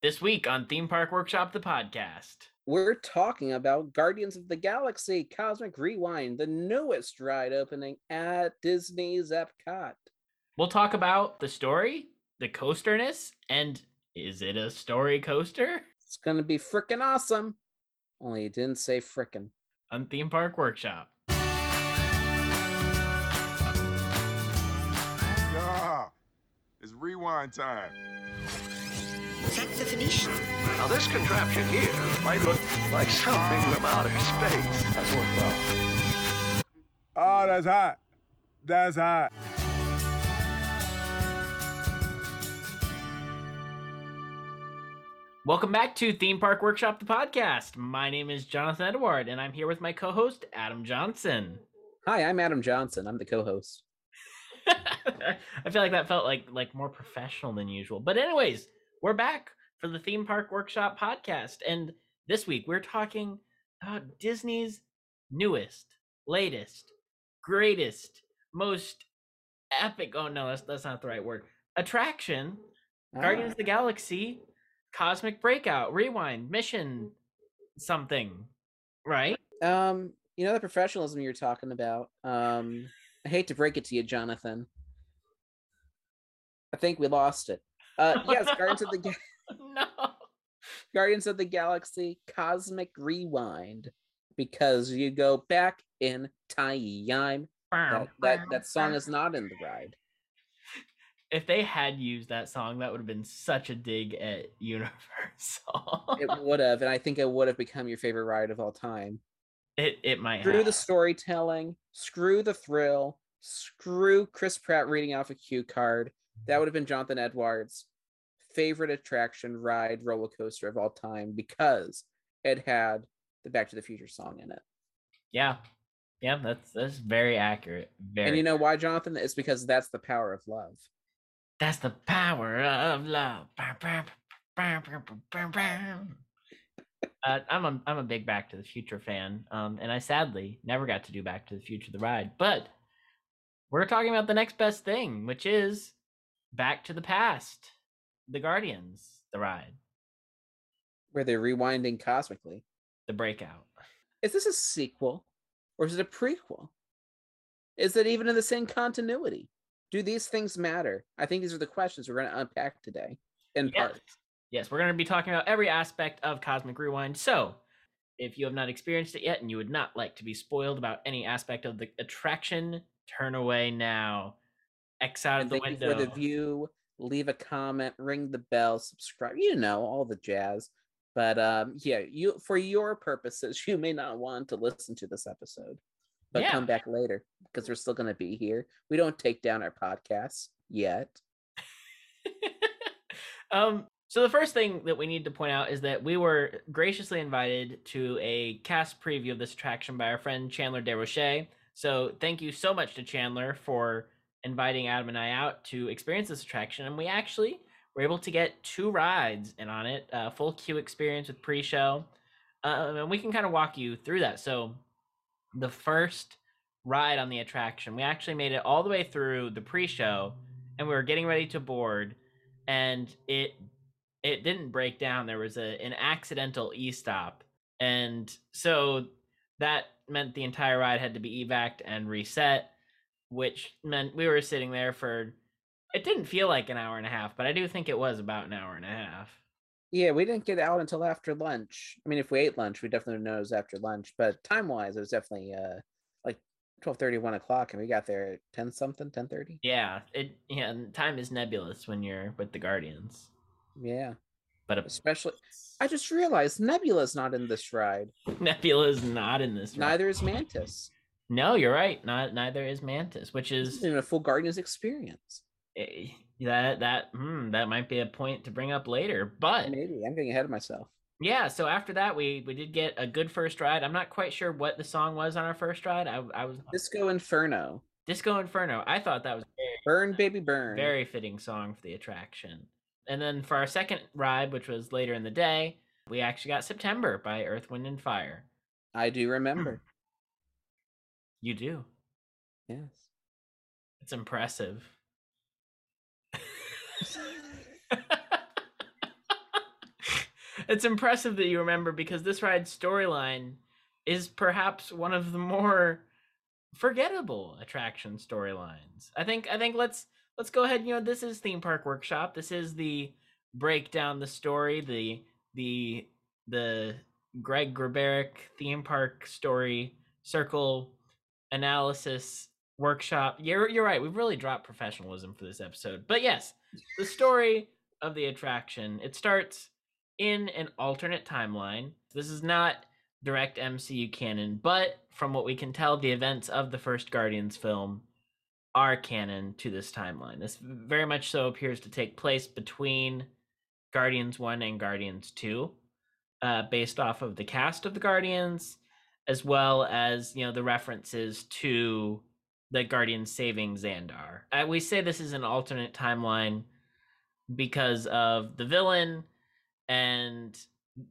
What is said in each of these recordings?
This week on Theme Park Workshop, the podcast. We're talking about Guardians of the Galaxy Cosmic Rewind, the newest ride opening at Disney's Epcot. We'll talk about the story, the coasterness, and is it a story coaster? It's going to be freaking awesome. Only it didn't say frickin'. On Theme Park Workshop. Yeah, it's rewind time. Thank the Phoenician. Now this contraption here might look like something from outer space. That's worthwhile. Oh, that's hot. That's hot. Welcome back to Theme Park Workshop, the podcast. My name is Jonathan Edward, and I'm here with my co host, Adam Johnson. Hi, I'm Adam Johnson. I'm the co-host. I feel like that felt like like more professional than usual. But anyways, we're back for the Theme Park Workshop podcast, and this week we're talking about Disney's newest, latest, greatest, most epic. Oh no, that's that's not the right word. Attraction, Guardians of the Galaxy, Cosmic Breakout, Rewind, Mission, something, right? Ah, Um, you know the professionalism you're talking about. Um, I hate to break it to you, Jonathan. I think we lost it. Uh, yes, Guardians of the Ga- no. Guardians of the Galaxy Cosmic Rewind, because you go back in time. That, that that song is not in the ride. If they had used that song, that would have been such a dig at Universal. It would have, and I think it would have become your favorite ride of all time. it it might Screw have. the storytelling, screw the thrill, screw Chris Pratt reading off a cue card. That would have been Jonathan Edwards' favorite attraction, ride, roller coaster of all time because it had the Back to the Future song in it. Yeah, yeah, that's that's very accurate. Very. And you know why, Jonathan? It's because that's the power of love. that's the power of love. Uh, I'm a I'm a big Back to the Future fan, um, and I sadly never got to do Back to the Future the ride. But we're talking about the next best thing, which is Back to the Past, the Guardians, the ride, Where they're rewinding cosmically. the Breakout. Is this a sequel or is it a prequel? Is it even in the same continuity? Do these things matter? I think these are the questions we're going to unpack today in Yes. part. Yes, we're going to be talking about every aspect of Cosmic Rewind. So, if you have not experienced it yet and you would not like to be spoiled about any aspect of the attraction, turn away now. X out of the window. for the view. Leave a comment, ring the bell, subscribe. You know all the jazz. But um, yeah, you for your purposes, you may not want to listen to this episode, but Yeah. come back later because we're still going to be here. We don't take down our podcasts yet. um, so the first thing that we need to point out is that we were graciously invited to a cast preview of this attraction by our friend Chandler DeRoche. So thank you so much to Chandler for inviting Adam and I out to experience this attraction. And we actually were able to get two rides in on it, uh, full queue experience with pre-show. Um, and we can kind of walk you through that. So the first ride on the attraction, we actually made it all the way through the pre-show and we were getting ready to board and it it didn't break down there was a an accidental e-stop and so that meant the entire ride had to be evac'd and reset which meant we were sitting there for it didn't feel like an hour and a half but i do think it was about an hour and a half Yeah, we didn't get out until after lunch. I mean, if we ate lunch, we definitely know it was after lunch. But time wise, it was definitely uh like 12 1 o'clock, and we got there at 10 something, 10 30. yeah it yeah and time is nebulous when you're with the guardians Yeah. but Especially I just realized Nebula's not in this ride. nebula is not in this ride. Neither is Mantis. No you're right not neither is mantis which is isn't a full Guardians experience. eh, that that hmm, that might be a point to bring up later but Maybe I'm getting ahead of myself. yeah so after that we we did get a good first ride i'm not quite sure what the song was on our first ride i, I was Disco Inferno. disco inferno i thought that was Burn baby burn. very fitting song for the attraction and then for our second ride which was later in the day we actually got september by earth wind and fire I do remember. You do yes. it's impressive it's impressive that you remember because this ride's storyline is perhaps one of the more forgettable attraction storylines. I think I think let's let's go ahead, you know, this is theme park workshop. This is the break down the story, the the the Greg Grabaric theme park story circle analysis workshop. You're you're right. We've really dropped professionalism for this episode. But yes, the story of the attraction. It starts in an alternate timeline. This is not direct MCU canon, but from what we can tell, the events of the first Guardians film are canon to this timeline. This very much so appears to take place between Guardians 1 and Guardians 2, uh, based off of the cast of the Guardians, as well as, you know, the references to the Guardians saving Xandar. Uh, we say this is an alternate timeline because of the villain and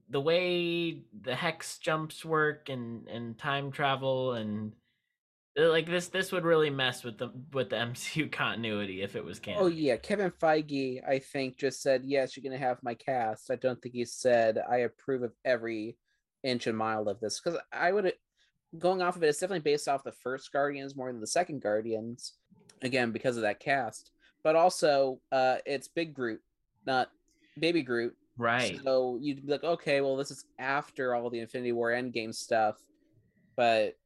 the way the hex jumps work and and time travel and uh, like this this would really mess with the with the MCU continuity if it was canon. Oh yeah, Kevin Feige, I think, just said yes. You're gonna have my cast. I don't think he said I approve of every inch and mile of this because I would going off of it. It's definitely based off the first Guardians more than the second Guardians. Again, because of that cast, but also uh, it's Big Groot, not Baby Groot. Right. So you'd be like, okay, well, this is after all the Infinity War Endgame stuff, but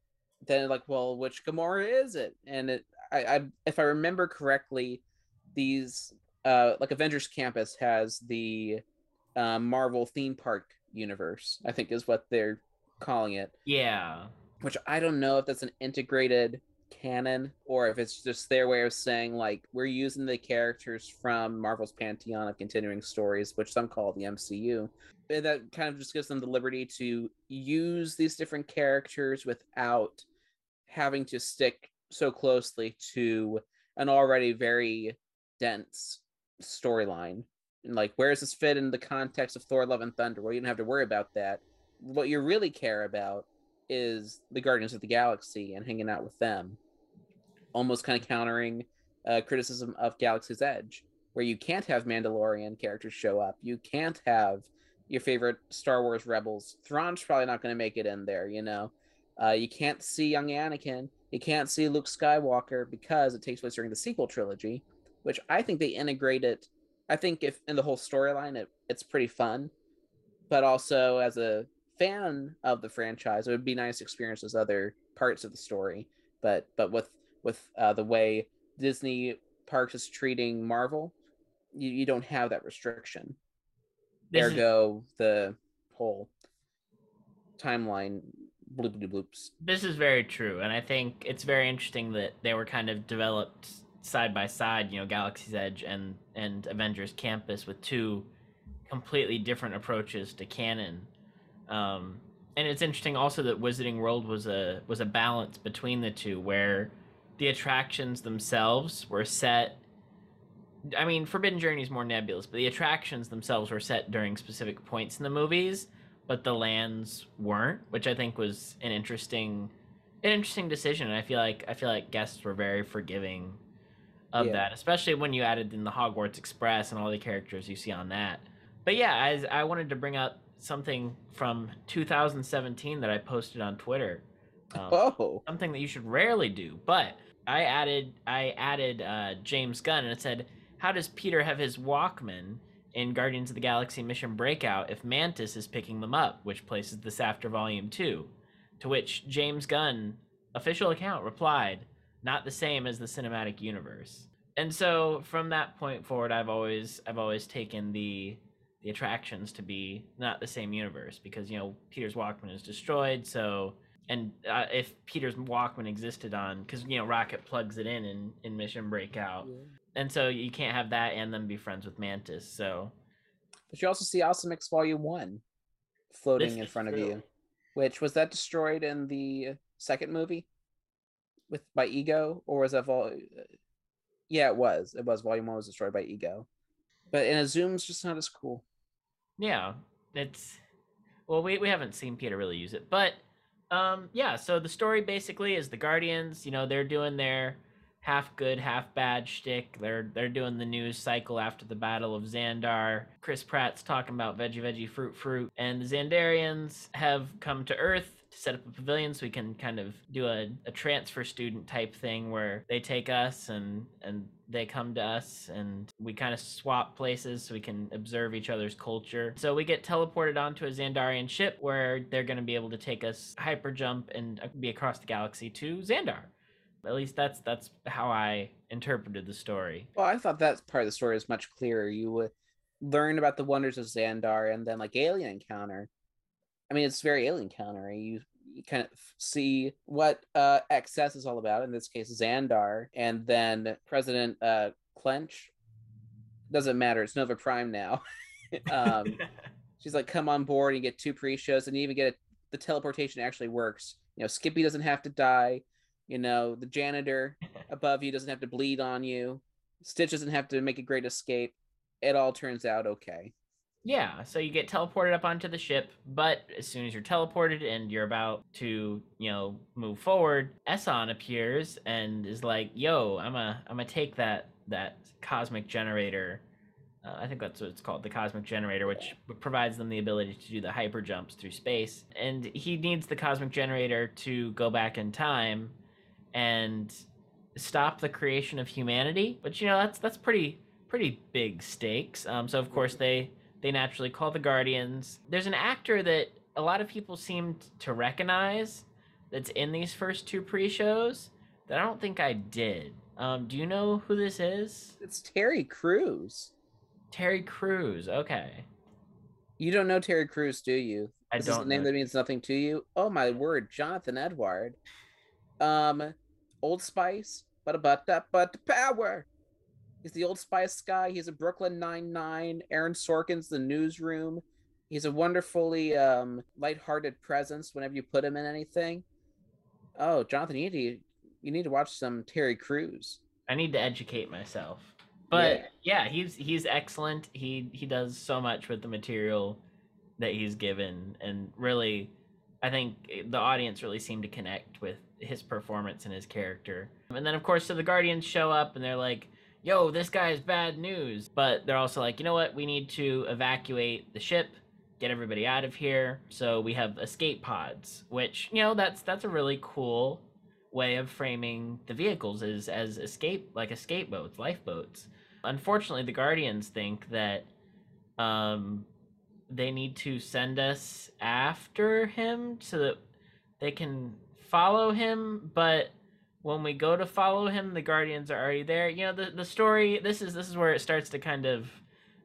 then like, well, which Gamora is it? And it, I, I if I remember correctly, these uh, like Avengers Campus has the uh, Marvel theme park universe. I think is what they're calling it. Yeah. Which I don't know if that's an integrated canon or if it's just their way of saying like we're using the characters from Marvel's pantheon of continuing stories, which some call the MCU. And that kind of just gives them the liberty to use these different characters without having to stick so closely to an already very dense storyline. And like, where does this fit in the context of Thor: Love and Thunder? Well, you don't have to worry about that. What you really care about is the Guardians of the Galaxy and hanging out with them. Almost kind of countering uh, criticism of Galaxy's Edge, where you can't have Mandalorian characters show up. You can't have your favorite Star Wars rebels. Thrawn's probably not going to make it in there, you know. Uh, you can't see young Anakin. You can't see Luke Skywalker because it takes place during the sequel trilogy, which I think they integrated. I think if in the whole storyline, it, it's pretty fun, but also as a fan of the franchise, it would be nice to experience those other parts of the story. But but with with uh, the way Disney parks is treating Marvel, you, you don't have that restriction. This is- Ergo, the whole timeline bloopy bloops. This is very true, and I think it's very interesting that they were kind of developed side by side. You know, Galaxy's Edge and and Avengers Campus with two completely different approaches to canon. Um, and it's interesting also that Wizarding World was a was a balance between the two, where the attractions themselves were set. I mean, Forbidden Journey is more nebulous, but the attractions themselves were set during specific points in the movies but the lands weren't, which I think was an interesting an interesting decision. And I feel like I feel like guests were very forgiving of Yeah. that, especially when you added in the Hogwarts Express and all the characters you see on that. But yeah, I, I wanted to bring up something from 2017 that I posted on Twitter. Um, Oh, something that you should rarely do. But I added I added uh, James Gunn and it said, "How does Peter have his Walkman in Guardians of the Galaxy Mission Breakout if Mantis is picking them up, which places this after Volume Two? To which James Gunn, official account, replied, "Not the same as the cinematic universe." And so from that point forward, I've always I've always taken the the attractions to be not the same universe because you know Peter's Walkman is destroyed, so and uh, if Peter's Walkman existed on, because you know Rocket plugs it in in, in Mission Breakout, and so you can't have that and then be friends with Mantis. So but you also see Awesome Mix Volume One floating This in front of you, which was that destroyed in the second movie with by Ego, or was that vol? Yeah, it was. It was Volume One was destroyed by Ego, but in a zoom's just not as cool. yeah, it's well we we haven't seen Peter really use it, but um yeah. So the story basically is the Guardians. You know they're doing their half good, half bad shtick. They're they're doing the news cycle after the Battle of Xandar. Chris Pratt's talking about veggie, veggie, fruit, fruit, and the Xandarians have come to Earth to set up a pavilion so we can kind of do a, a transfer student type thing where they take us and and they come to us and we kind of swap places so we can observe each other's culture. So we get teleported onto a Xandarian ship where they're going to be able to take us hyper jump and uh, be across the galaxy to Xandar. At least that's that's how I interpreted the story. Well, I thought that part of the story was much clearer. You would learn about the wonders of Xandar and then like alien encounter. I mean, it's very alien encounter. You you kind of see what uh XS is all about. In this case, Xandar, and then President uh Clench. Doesn't matter. It's Nova Prime now. um, she's like, "Come on board." And you get two pre-shows, and you even get it, the teleportation actually works. You know, Skippy doesn't have to die. You know, the janitor above you doesn't have to bleed on you. Stitch doesn't have to make a great escape. It all turns out okay. Yeah, so you get teleported up onto the ship, but as soon as you're teleported and you're about to, you know, move forward, Eson appears and is like, "Yo, I'm a I'm gonna take that that cosmic generator. Uh, I think that's what it's called, the cosmic generator, which provides them the ability to do the hyper jumps through space. And he needs the cosmic generator to go back in time and stop the creation of humanity. But you know, that's that's pretty pretty big stakes. Um, so of course they they naturally call the Guardians. There's an actor that a lot of people seem to recognize that's in these first two pre-shows that I don't think I did. Um, do you know who this is? It's Terry Crews. Terry Crews. Okay. You don't know Terry Crews, do you? I this don't a name know. that means nothing to you. Oh my word, Jonathan Edward. Um, Old Spice, but a but but power. He's the Old Spice guy. He's a Brooklyn Nine Nine. Aaron Sorkin's the Newsroom. He's a wonderfully um lighthearted presence whenever you put him in anything. Oh, Jonathan, you need to you need to watch some Terry Crews. I need to educate myself. But yeah. he's he's excellent. He he does so much with the material that he's given and really I think the audience really seemed to connect with his performance and his character. And then of course so the Guardians show up and they're like, "Yo, this guy is bad news." But they're also like, "You know what? We need to evacuate the ship, get everybody out of here." So we have escape pods, which, you know, that's that's a really cool way of framing the vehicles is as escape like escape boats, lifeboats. Unfortunately, the Guardians think that um, they need to send us after him so that they can follow him. But when we go to follow him, the Guardians are already there. You know, the the story. This is this is where it starts to kind of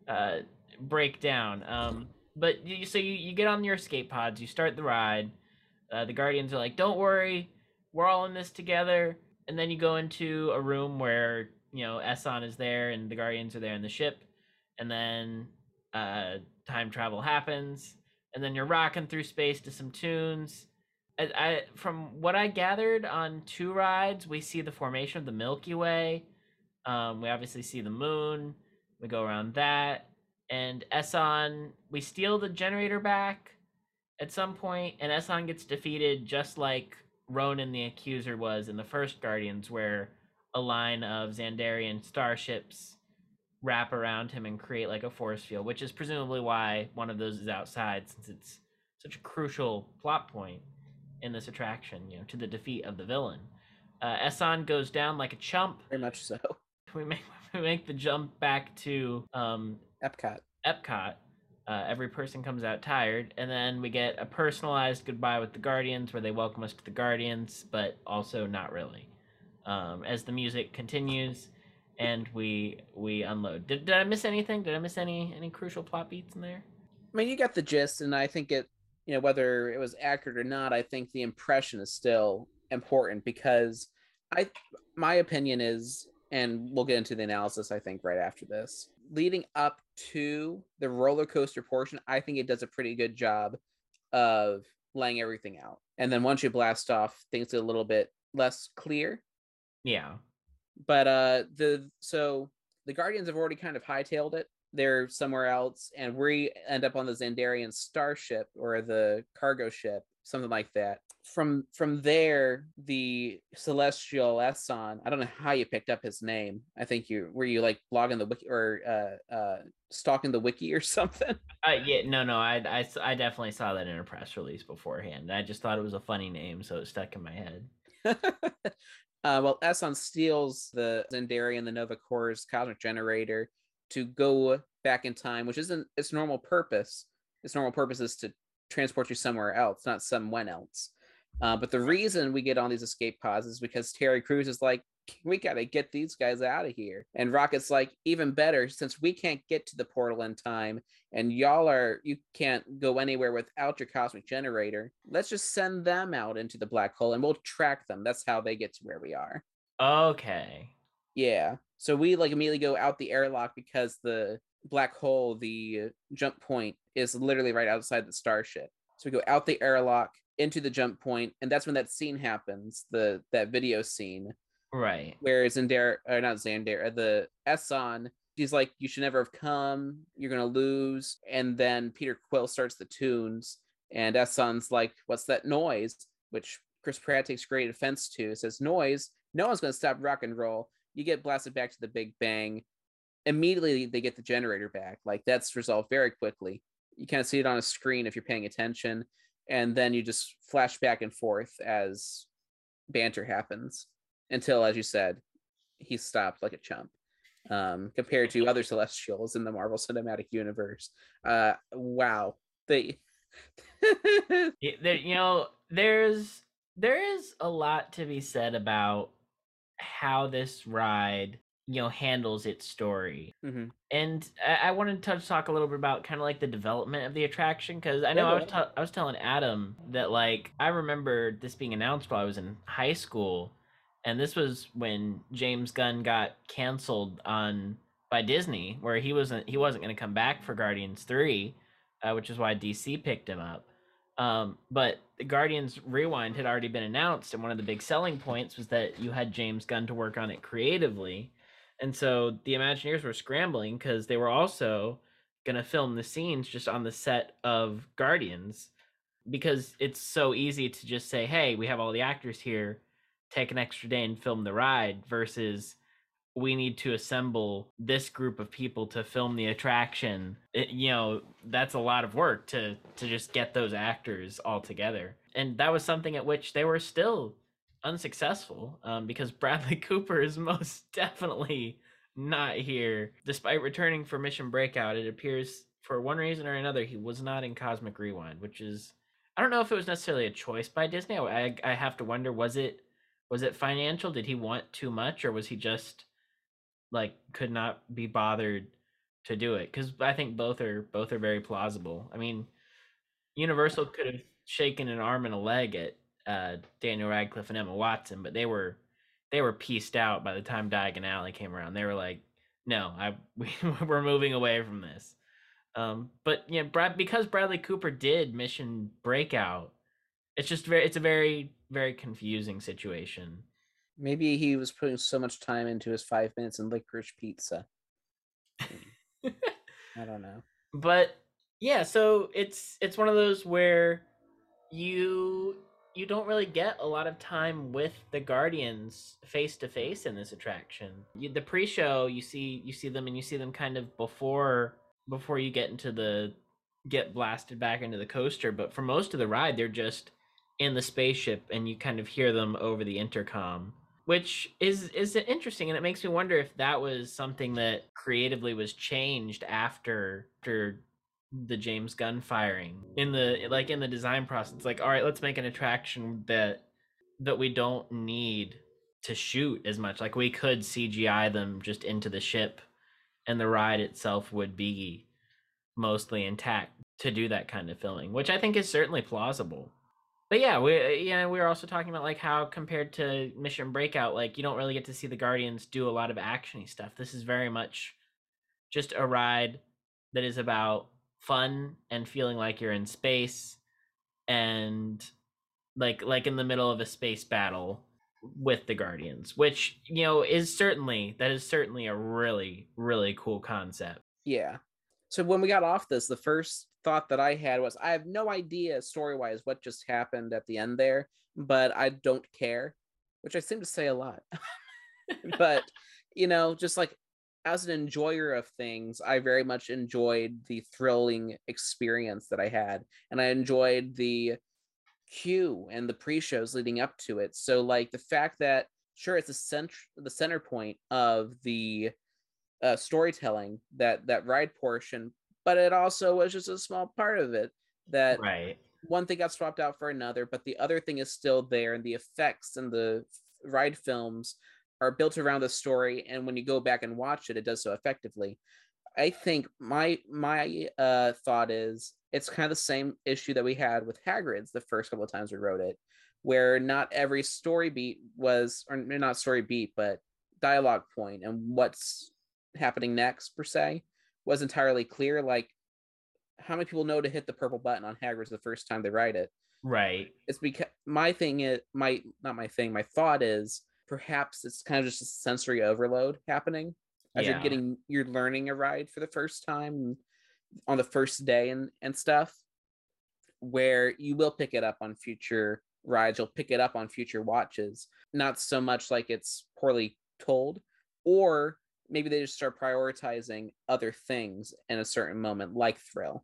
uh, break down. Um, but you, so you, you get on your escape pods, you start the ride. Uh, the Guardians are like, "Don't worry, we're all in this together." And then you go into a room where you know Eson is there and the Guardians are there in the ship, and then uh, time travel happens, and then you're rocking through space to some tunes. I, I from what I gathered on two rides, we see the formation of the Milky Way. Um, we obviously see the moon. We go around that, and Eson. We steal the generator back at some point, and Eson gets defeated just like Ronan the Accuser was in the first Guardians, where a line of Xandarian starships wrap around him and create like a force field, which is presumably why one of those is outside, since it's such a crucial plot point in this attraction, you know, to the defeat of the villain. Uh, Eson goes down like a chump. Very much so. We make we make the jump back to um, Epcot. Epcot. Uh, every person comes out tired, and then we get a personalized goodbye with the Guardians, where they welcome us to the Guardians, but also not really. Um, as the music continues, and we we unload. Did, did I miss anything? Did I miss any any crucial plot beats in there? I mean, you got the gist, and I think it, you know, whether it was accurate or not, I think the impression is still important because I, my opinion is, and we'll get into the analysis, I think, right after this. Leading up to the roller coaster portion, I think it does a pretty good job of laying everything out. And then once you blast off, things get a little bit less clear. Yeah, But uh the so the Guardians have already kind of hightailed it. They're somewhere else, and we end up on the Xandarian starship or the cargo ship. something like that. From from there, the celestial Eson. I don't know how you picked up his name. I think you were you like blogging the wiki or uh, uh, stalking the wiki or something. Uh, yeah, no, no, I I definitely saw that in a press release beforehand. I just thought it was a funny name, so it stuck in my head. uh, well, Eson steals the Xandarian, the Nova Corps cosmic generator to go back in time, which isn't its normal purpose. Its normal purpose is to transport you somewhere else, not someone else. Uh, but the reason we get on these escape pods is because Terry Crews is like, we got to get these guys out of here. And Rocket's like, even better, since we can't get to the portal in time and y'all are, you can't go anywhere without your cosmic generator, let's just send them out into the black hole and we'll track them. That's how they get to where we are. Okay. Yeah. So we like immediately go out the airlock because the black hole, the jump point, is literally right outside the starship. So we go out the airlock into the jump point, and that's when that scene happens, the that video scene Right. where Zendar or not Xandar, the Eson, he's like, You should never have come, you're gonna lose. And then Peter Quill starts the tunes, and Eson's like, What's that noise? Which Chris Pratt takes great offense to. Says, Noise, no one's gonna stop rock and roll. You get blasted back to the Big Bang. Immediately they get the generator back. Like that's resolved very quickly. You kind of see it on a screen if you're paying attention, and then you just flash back and forth as banter happens until, as you said, he stopped like a chump. Um, compared to other Celestials in the Marvel Cinematic Universe. Uh, wow, they. Y- there, you know, there's there is a lot to be said about how this ride, you know, handles its story. Mhm. And I, I wanted to touch talk a little bit about kind of like the development of the attraction because I know go I was t- I was telling Adam that like I remember this being announced while I was in high school, and this was when James Gunn got canceled on by Disney, where he wasn't he wasn't going to come back for Guardians three, uh, which is why DC picked him up. Um, but the Guardians Rewind had already been announced, and one of the big selling points was that you had James Gunn to work on it creatively. And so the Imagineers were scrambling because they were also going to film the scenes just on the set of Guardians because it's so easy to just say, hey, we have all the actors here, take an extra day and film the ride versus we need to assemble this group of people to film the attraction. It, you know, that's a lot of work to to just get those actors all together. And that was something at which they were still unsuccessful um, because Bradley Cooper is most definitely not here. Despite returning for Mission Breakout, it appears for one reason or another he was not in Cosmic Rewind, which is I don't know if it was necessarily a choice by Disney. I I have to wonder was it was it financial? Did he want too much, or was he just like could not be bothered to do it? Because I think both are both are very plausible. I mean, Universal could have shaken an arm and a leg at uh, Daniel Radcliffe and Emma Watson, but they were they were pieced out by the time Diagon Alley came around. They were like, "No, I we, we're moving away from this." Um, but yeah, Brad because Bradley Cooper did Mission Breakout, it's just very it's a very very confusing situation. Maybe he was putting so much time into his five minutes in licorice pizza. I don't know. but yeah so it's it's one of those where you you don't really get a lot of time with the guardians face to face in this attraction you, the pre-show you see you see them and you see them kind of before before you get into the get blasted back into the coaster but for most of the ride they're just in the spaceship and you kind of hear them over the intercom which is is interesting and it makes me wonder if that was something that creatively was changed after after the James Gunn firing. In the like in the design process like all right let's make an attraction that that we don't need to shoot as much. Like we could CGI them just into the ship and the ride itself would be mostly intact to do that kind of filming which I think is certainly plausible but yeah, we uh, yeah we were also talking about like how compared to Mission Breakout, like you don't really get to see the Guardians do a lot of actiony stuff. This is very much just a ride that is about fun and feeling like you're in space and like like in the middle of a space battle with the Guardians, which you know is certainly that is certainly a really really cool concept. Yeah. So when we got off this, the first thought that I had was I have no idea story wise what just happened at the end there, but I don't care, which I seem to say a lot. but you know, just like as an enjoyer of things, I very much enjoyed the thrilling experience that I had, and I enjoyed the cue and the pre-shows leading up to it. So like the fact that sure it's the center the center point of the uh, storytelling that that ride portion, but it also was just a small part of it that Right. one thing got swapped out for another, but the other thing is still there, and the effects and the ride films are built around the story. And when you go back and watch it, it does so effectively. I think my my uh, thought is it's kind of the same issue that we had with Hagrid's the first couple of times we wrote it, where not every story beat was, or not story beat, but dialogue point and what's happening next per se was entirely clear. Like how many people know to hit the purple button on Hagrid's the first time they ride it? Right. It's because my thing is my not my thing. My thought is perhaps it's kind of just a sensory overload happening as Yeah. you're getting you're learning a ride for the first time on the first day and and stuff where you will pick it up on future rides you'll pick it up on future watches not so much like it's poorly told or maybe they just start prioritizing other things in a certain moment like thrill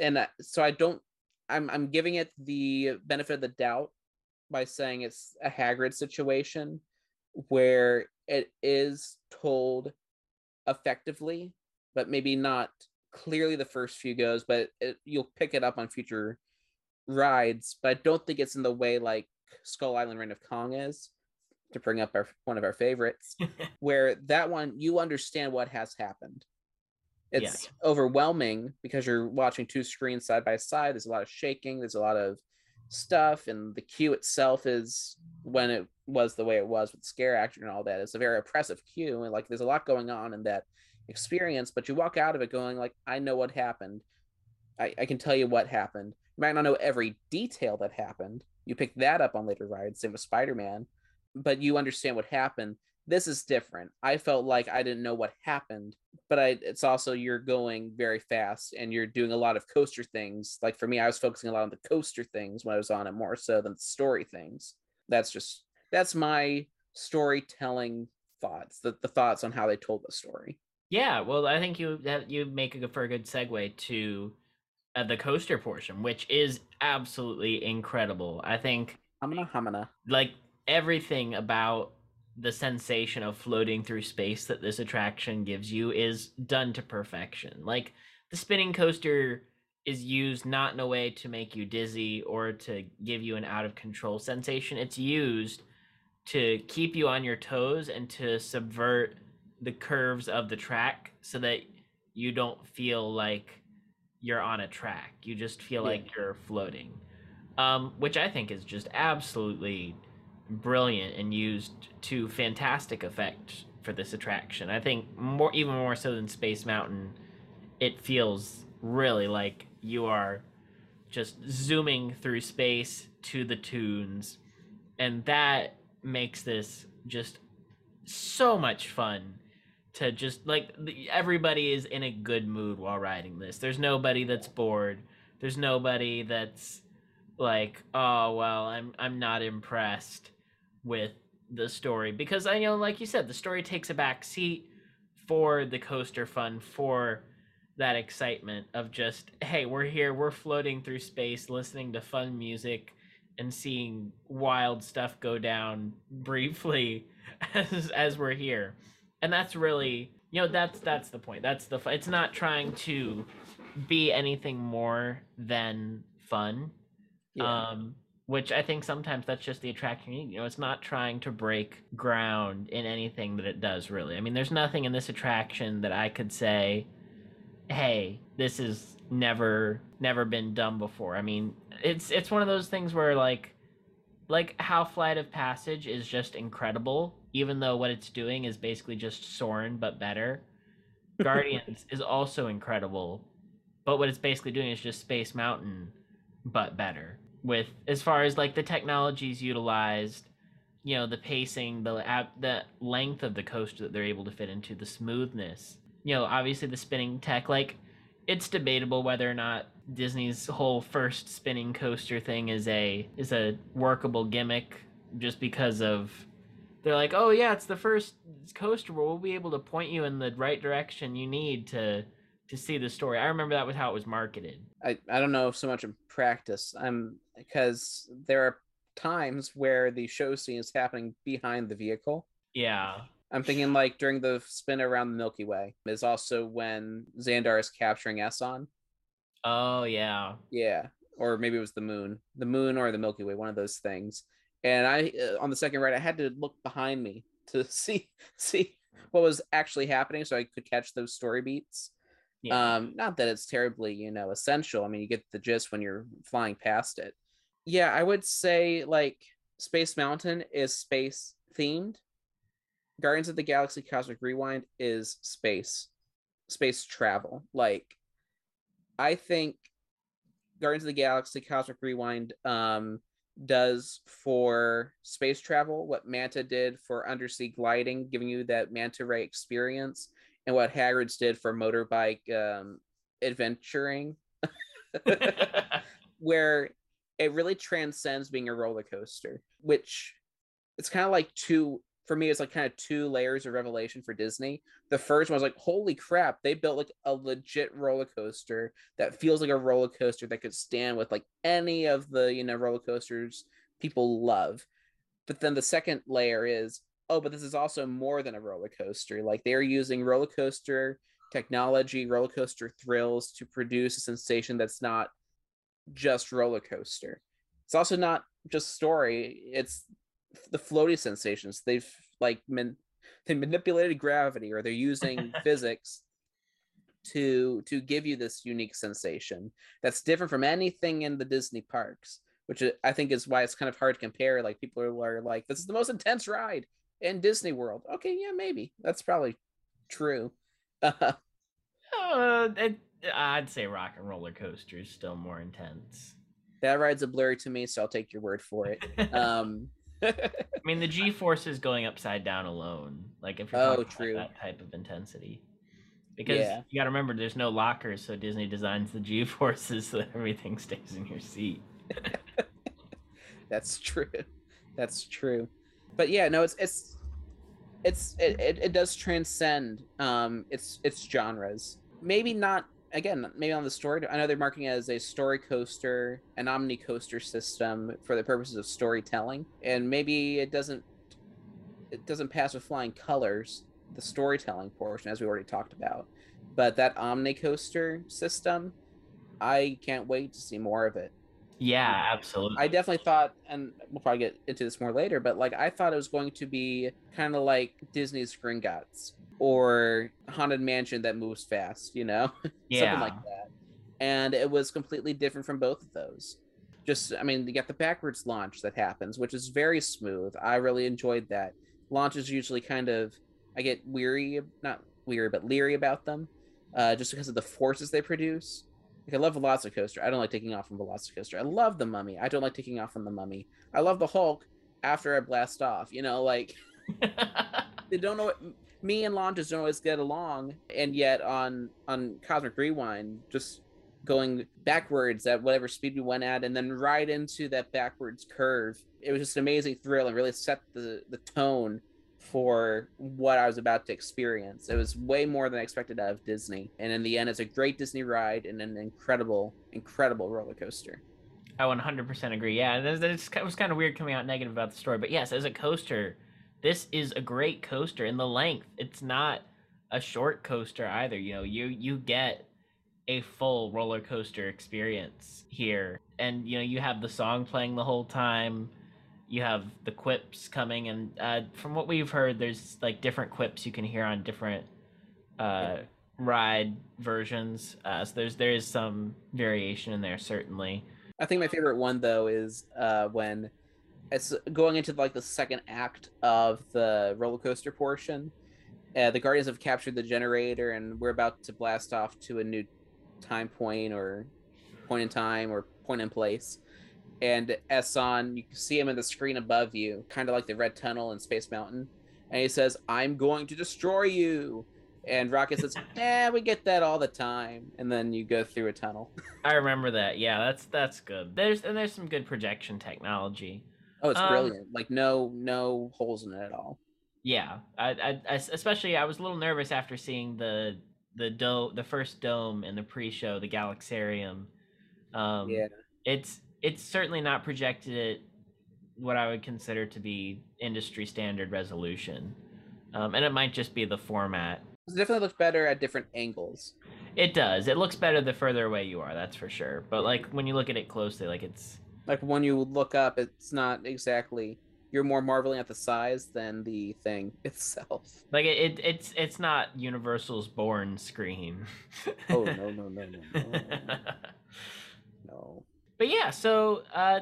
and so i don't i'm i'm giving it the benefit of the doubt by saying it's a Hagrid situation where it is told effectively, but maybe not clearly the first few goes, but it, you'll pick it up on future rides. But I don't think it's in the way like Skull Island Reign of Kong is, to bring up our one of our favorites, where that one you understand what has happened. Yeah. It's overwhelming because you're watching two screens side by side. There's a lot of shaking. There's a lot of stuff, and the cue itself is when it was the way it was with scare actor and all that. It's a very oppressive cue, and like there's a lot going on in that experience. But you walk out of it going like, I know what happened. I, I can tell you what happened. You might not know every detail that happened. You pick that up on later rides, same with Spider Man, but you understand what happened. This is different. I felt like I didn't know what happened, but I it's also you're going very fast and you're doing a lot of coaster things. Like for me, I was focusing a lot on the coaster things when I was on it more so than the story things. That's just that's my storytelling thoughts, the, the thoughts on how they told the story. Yeah, well, I think you that you make a good, for a good segue to uh, the coaster portion, which is absolutely incredible. I think Hamana hamana. like everything about the sensation of floating through space that this attraction gives you is done to perfection. Like the spinning coaster is used not in a way to make you dizzy or to give you an out of control sensation. It's used to keep you on your toes and to subvert the curves of the track so that you don't feel like you're on a track. You just feel Yeah. like you're floating. Um, which I think is just absolutely brilliant and used to fantastic effect for this attraction. I think more even more so than Space Mountain, it feels really like you are just zooming through space to the tunes. And that makes this just so much fun to just like everybody is in a good mood while riding this. There's nobody that's bored. There's nobody that's like oh well i'm i'm not impressed with the story because i know like you said the story takes a back seat for the coaster fun for that excitement of just hey we're here we're floating through space listening to fun music and seeing wild stuff go down briefly as as we're here. And that's really you know that's that's the point. That's the it's not trying to be anything more than fun. Yeah. um which i think sometimes that's just the attraction you know it's not trying to break ground in anything that it does really. I mean there's nothing in this attraction that i could say hey this is never never been done before. I mean it's it's one of those things where like like how flight of passage is just incredible even though what it's doing is basically just Soarin' but better. Guardians is also incredible but what it's basically doing is just space mountain but better with as far as like the technologies utilized you know the pacing the the length of the coaster that they're able to fit into the smoothness you know obviously the spinning tech like it's debatable whether or not Disney's whole first spinning coaster thing is a is a workable gimmick just because of they're like, "Oh yeah, it's the first coaster where we'll be able to point you in the right direction you need to to see the story." I remember that was how it was marketed. I, I don't know so much in practice. I'm because there are times where the show scene is happening behind the vehicle. Yeah. I'm thinking like during the spin around the Milky Way is also when Xandar is capturing Eson. Oh yeah. Yeah, or maybe it was the moon, the moon or the Milky Way, one of those things. And I uh, on the second ride, I had to look behind me to see see what was actually happening, so I could catch those story beats. Yeah. Um, not that it's terribly, you know, essential. I mean, you get the gist when you're flying past it. Yeah, I would say like Space Mountain is space themed. Guardians of the Galaxy Cosmic Rewind is space, space travel. Like, I think Guardians of the Galaxy Cosmic Rewind um, does for space travel what Manta did for undersea gliding, giving you that manta ray experience, and what Hagrid's did for motorbike um, adventuring, where it really transcends being a roller coaster, which it's kind of like two for me it's like kind of two layers of revelation for Disney. The first one was like, holy crap, they built like a legit roller coaster that feels like a roller coaster that could stand with like any of the, you know, roller coasters people love. But then the second layer is, oh, but this is also more than a roller coaster. Like they're using roller coaster technology, roller coaster thrills to produce a sensation that's not just roller coaster. It's also not just story. It's the floaty sensations. They've like man, they manipulated gravity or they're using physics to to give you this unique sensation that's different from anything in the Disney parks, which I think is why it's kind of hard to compare. Like people are like, "This is the most intense ride in Disney World." Okay, yeah, maybe that's probably true. Uh, it, I'd say Rock and Roller Coaster is still more intense. that ride's a blurry to me, so I'll take your word for it. Um, I mean, the G forces going upside down alone. Like if you're Oh, talking that type of intensity. Because Yeah. you got to remember, there's no lockers, so Disney designs the G forces so that everything stays in your seat. That's true. That's true. But yeah, no, it's it's it's it, it, it does transcend um its its genres. Maybe not again, maybe on the story. I know they're marking it as a story coaster, an omni coaster system for the purposes of storytelling. And maybe it doesn't it doesn't pass with flying colors, the storytelling portion, as we already talked about. But that omni coaster system, I can't wait to see more of it. Yeah, absolutely. I definitely thought, and we'll probably get into this more later, but like I thought it was going to be kind of like Disney's Gringotts or Haunted Mansion that moves fast, you know, yeah. something like that. And it was completely different from both of those. Just, I mean, you got the backwards launch that happens, which is very smooth. I really enjoyed that. Launches usually kind of, I get weary, not weary, but leery about them, uh, just because of the forces they produce. Like I love Velocicoaster. I don't like taking off from Velocicoaster. I love the Mummy. I don't like taking off from the Mummy. I love the Hulk after I blast off. You know, like they don't know what me and launches don't always get along, and yet on on Cosmic Rewind, just going backwards at whatever speed we went at, and then right into that backwards curve. It was just an amazing thrill and really set the the tone for what I was about to experience. It was way more than I expected out of Disney. And in the end, it's a great Disney ride and an incredible, incredible roller coaster. I 100% agree. Yeah, it was kind of weird coming out negative about the story, but yes, as a coaster, this is a great coaster in the length. It's not a short coaster either. You know, you you get a full roller coaster experience here, and you know you have the song playing the whole time. You have the quips coming, and uh, from what we've heard, there's like different quips you can hear on different uh, ride versions. Uh, so there's there is some variation in there certainly. I think my favorite one though is uh, when it's going into like the second act of the roller coaster portion. Uh, the Guardians have captured the generator, and we're about to blast off to a new time point or point in time or point in place. And Eson, you can see him in the screen above you, kind of like the red tunnel in Space Mountain. And he says, I'm going to destroy you. And Rocket says, "Eh, we get that all the time." And then you go through a tunnel. I remember that. Yeah, that's that's good. There's and there's some good projection technology. Oh, it's Um, brilliant! Like no no holes in it at all. Yeah, I, I especially I was a little nervous after seeing the the do the first dome in the pre-show, the Galaxarium. Um, yeah, it's it's certainly not projected at what I would consider to be industry standard resolution, um, and it might just be the format. it definitely looks better at different angles. It does. It looks better the further away you are. That's for sure. But like when you look at it closely, like it's Like when you look up, it's not exactly. You're more marveling at the size than the thing itself. like it, it it's it's not Universal's Bourne screen. Oh no no no no no no. but yeah, so uh,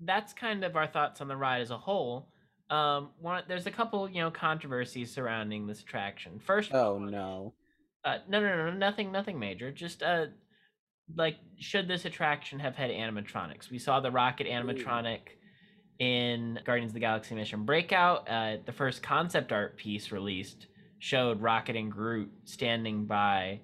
that's kind of our thoughts on the ride as a whole. Um, one, there's a couple, you know, controversies surrounding this attraction. First, Oh no. uh, no, no, no, no, nothing, nothing major. Just uh, like, should this attraction have had animatronics? We saw the rocket animatronic in Guardians of the Galaxy Mission Breakout. Uh, the first concept art piece released showed Rocket and Groot standing by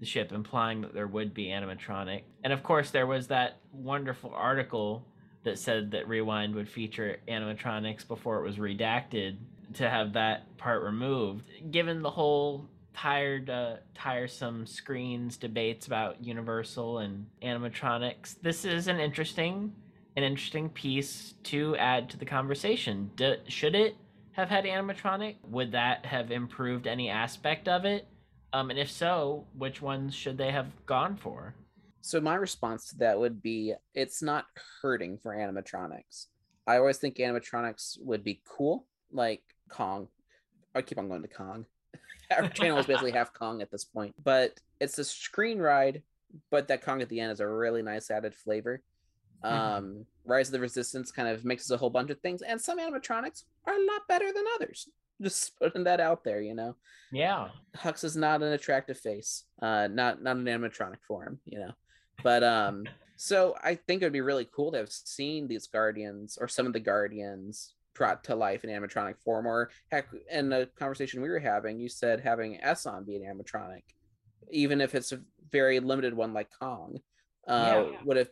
the ship, implying that there would be animatronic. And of course, there was that wonderful article that said that Rewind would feature animatronics before it was redacted to have that part removed. Given the whole tired, uh, tiresome screens debates about Universal and animatronics, this is an interesting, an interesting piece to add to the conversation. D- should it have had animatronic? Would that have improved any aspect of it? Um, and if so, which ones should they have gone for? So my response to that would be it's not hurting for animatronics. I always think animatronics would be cool, like Kong. I keep on going to Kong. Our channel is basically half Kong at this point, but it's a screen ride, but that Kong at the end is a really nice added flavor. Um, Rise of the Resistance kind of mixes a whole bunch of things, and some animatronics are a lot better than others. Just putting that out there, you know. Yeah. Hux is not an attractive face, uh, not not an animatronic form, you know. But um, so I think it would be really cool to have seen these guardians or some of the guardians brought to life in animatronic form, or heck, in the conversation we were having, you said having Eson be an animatronic, even if it's a very limited one like Kong, uh, Yeah. would have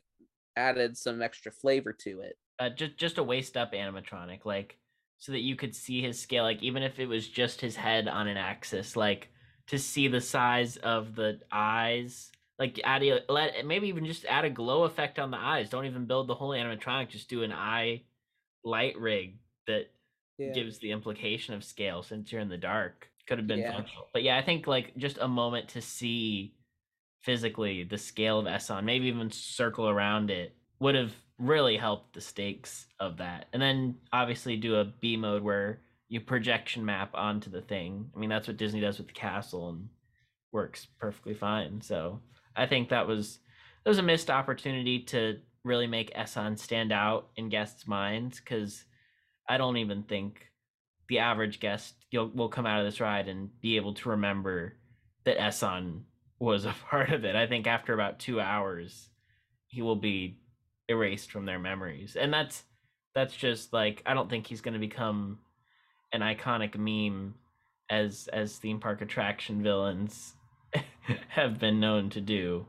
added some extra flavor to it. uh, just just a waist up animatronic, like so that you could see his scale, like even if it was just his head on an axis, like to see the size of the eyes, like add a, let maybe even just add a glow effect on the eyes. Don't even build the whole animatronic, just do an eye light rig that Yeah. gives the implication of scale since you're in the dark. Could have been Yeah. functional, but yeah, I think like just a moment to see physically the scale of Eson, maybe even circle around it, would have really helped the stakes of that. And then obviously do a B mode where you projection map onto the thing. I mean, that's what Disney does with the castle and works perfectly fine. So I think that was that was a missed opportunity to really make Eson stand out in guests' minds because I don't even think the average guest will come out of this ride and be able to remember that Eson was a part of it. I think after about two hours, he will be erased from their memories, and that's that's just like I don't think he's going to become an iconic meme as as theme park attraction villains have been known to do.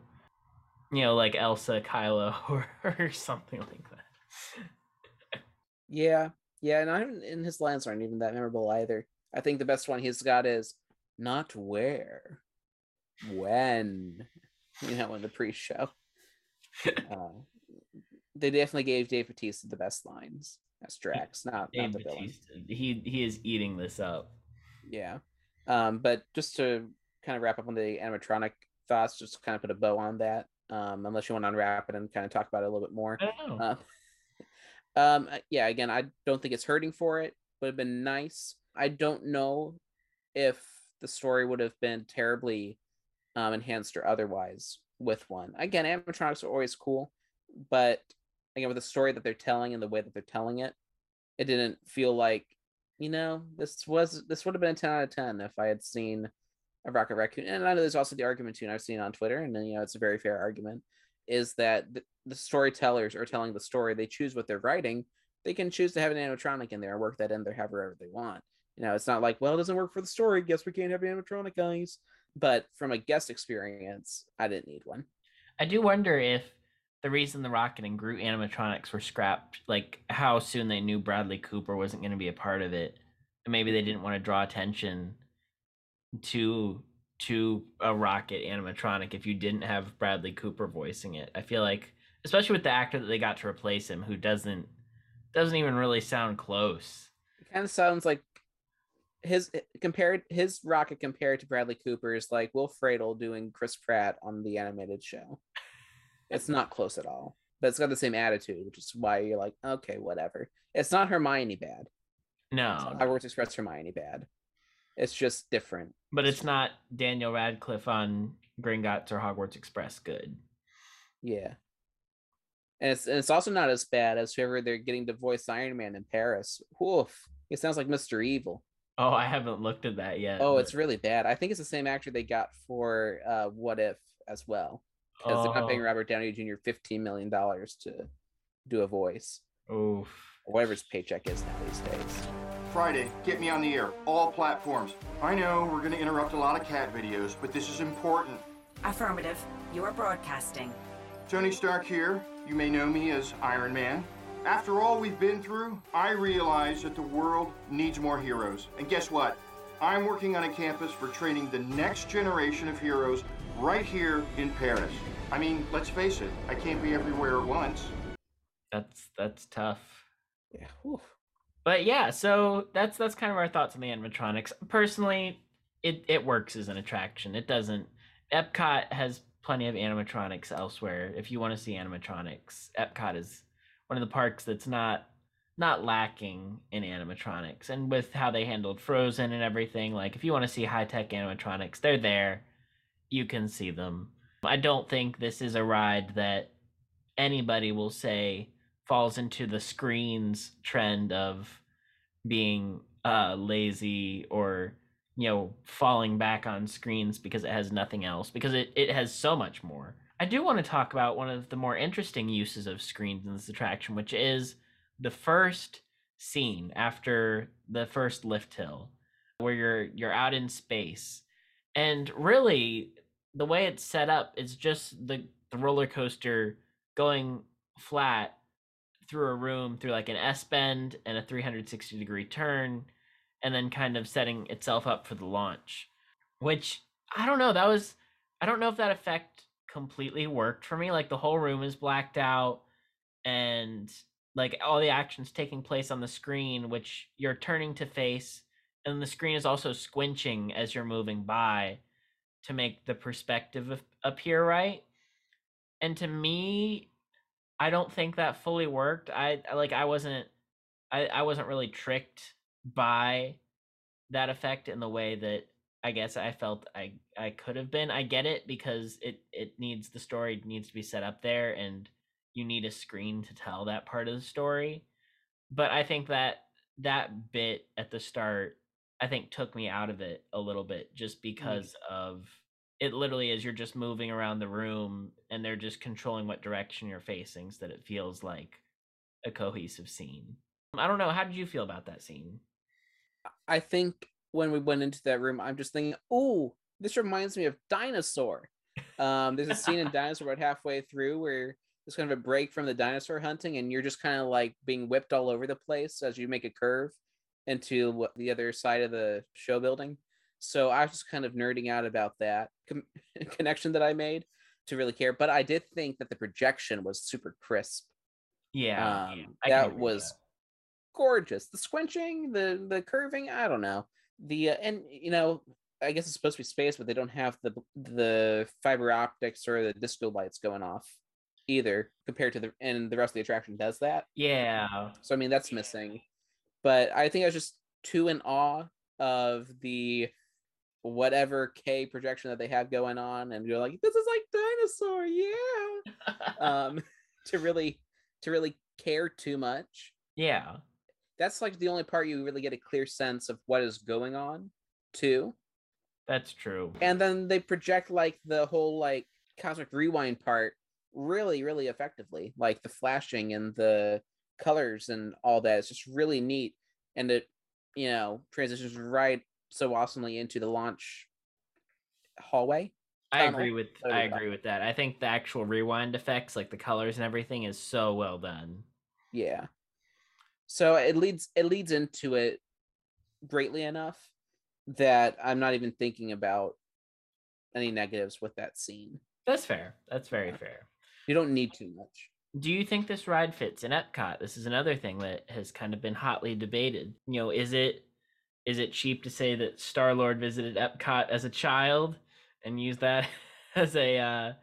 You know, like Elsa, Kylo, or, or something like that. Yeah, yeah, and I and his lines aren't even that memorable either. I think the best one he's got is not where, when, you know, in the pre-show. Uh, they definitely gave Dave Bautista the best lines as Drax, not not Dave the villain. He he is eating this up. Yeah, um, but just to kind of wrap up on the animatronic thoughts, just to kind of put a bow on that. Um, unless you want to unwrap it and kind of talk about it a little bit more. I don't know. Um, um, yeah, again, I don't think it's hurting for it. Would have been nice. I don't know if the story would have been terribly um, enhanced or otherwise with one. Again, animatronics are always cool, but again, with the story that they're telling and the way that they're telling it, it didn't feel like, you know, this was this would have been a ten out of ten if I had seen a Rocket Raccoon. And I know there's also the argument too, and I've seen on Twitter, and then you know it's a very fair argument, is that the, storytellers are telling the story. They choose what they're writing. They can choose to have an animatronic in there and work that in there however they want. You know, it's not like, well, it doesn't work for the story. Guess we can't have animatronic guys. But from a guest experience, I didn't need one. I do wonder if the reason the Rocket and Groot animatronics were scrapped, like how soon they knew Bradley Cooper wasn't going to be a part of it, and maybe they didn't want to draw attention to to a Rocket animatronic if you didn't have Bradley Cooper voicing it. I feel like, especially with the actor that they got to replace him, who doesn't doesn't even really sound close. It kind of sounds like his compared his rocket compared to Bradley Cooper is like Will Friedle doing Chris Pratt on the animated show. It's not close at all, but it's got the same attitude, which is why you're like, okay, whatever. It's not Hermione bad. No, not Hogwarts Express Hermione bad. It's just different. but it's not Daniel Radcliffe on Gringotts or Hogwarts Express good. Yeah. And it's, and it's also not as bad as whoever they're getting to voice Iron Man in Paris. Oof. It sounds like Mr. Evil. Oh, I haven't looked at that yet. Oh, but- it's really bad. I think it's the same actor they got for uh, What If as well. Because they're not paying Oh, Robert Downey Jr. $15 million to do a voice, Oof. or whatever his paycheck is now these days. Friday, get me on the air, all platforms. I know we're going to interrupt a lot of cat videos, but this is important. Affirmative. You are broadcasting. Tony Stark here. You may know me as Iron Man. After all we've been through, I realize that the world needs more heroes. And guess what? I'm working on a campus for training the next generation of heroes right here in Paris. I mean, let's face it, I can't be everywhere at once. That's that's tough. Yeah. oof. But yeah, so that's that's kind of our thoughts on the animatronics. Personally, it it works as an attraction. It doesn't. Epcot has plenty of animatronics elsewhere. If you want to see animatronics, Epcot is one of the parks that's not not lacking in animatronics. And with how they handled Frozen and everything, like if you want to see high tech animatronics, they're there. You can see them. I don't think this is a ride that anybody will say falls into the screens trend of being uh lazy or you know falling back on screens because it has nothing else because it, it has so much more. I do want to talk about one of the more interesting uses of screens in this attraction which is the first scene after the first lift hill where you're you're out in space. And really the way it's set up is just the, the roller coaster going flat through a room through like an S bend and a 360 degree turn, and then kind of setting itself up for the launch. Which I don't know. That was I don't know if that effect completely worked for me. Like the whole room is blacked out, and like all the actions taking place on the screen, which you're turning to face, and the screen is also squinching as you're moving by to make the perspective appear right. And to me, I don't think that fully worked. I like I wasn't I I wasn't really tricked by that effect in the way that I guess I felt I I could have been. I get it because it it needs the story needs to be set up there and you need a screen to tell that part of the story. But I think that that bit at the start I think took me out of it a little bit just mm. because of it literally is you're just moving around the room and they're just controlling what direction you're facing so that it feels like a cohesive scene. I don't know. How did you feel about that scene? I think when we went into that room, I'm just thinking, oh, this reminds me of Dinosaur. Um, there's a scene in Dinosaur about halfway through where there's kind of a break from the dinosaur hunting, and you're just kind of like being whipped all over the place as you make a curve into what the other side of the show building. So I was just kind of nerding out about that com- connection that I made to really care. But I did think that the projection was super crisp. Yeah, Um, can that was gorgeous. The squinching, the the curving, I don't know. The uh, and you know, I guess it's supposed to be space, but they don't have the the fiber optics or the disco lights going off either compared to the and the rest of the attraction does that. Yeah, So I mean that's missing. But I think I was just too in awe of the whatever K projection that they have going on and you're like, this is like dinosaur, yeah. Um to really to really care too much yeah, that's like the only part you really get a clear sense of what is going on too that's true. and then they project like the whole like cosmic rewind part really really effectively like the flashing and the colors and all that it's just really neat and it you know, transitions right so awesomely into the launch hallway. I agree with There I agree with that. I think the actual rewind effects, like the colors and everything, is so well done. Yeah. So it leads it leads into it greatly enough that I'm not even thinking about any negatives with that scene. That's fair. That's very fair. You don't need too much. Do you think this ride fits in Epcot? This is another thing that has kind of been hotly debated. You know, is it is it cheap to say that Star Lord visited Epcot as a child and use that as a uh,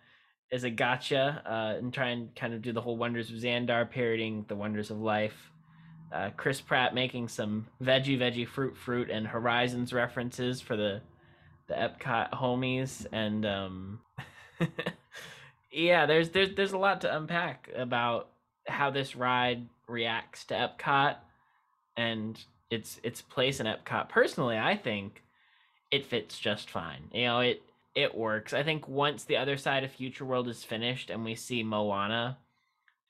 as a gotcha uh, and try and kind of do the whole Wonders of Xandar parodying the Wonders of Life? Uh, Chris Pratt making some veggie, veggie, fruit, fruit, and Horizons references for the the Epcot homies, and um, yeah, there's there's there's a lot to unpack about how this ride reacts to Epcot and its its place in Epcot. Personally, I think it fits just fine. You know, it it works. I think once the other side of Future World is finished and we see Moana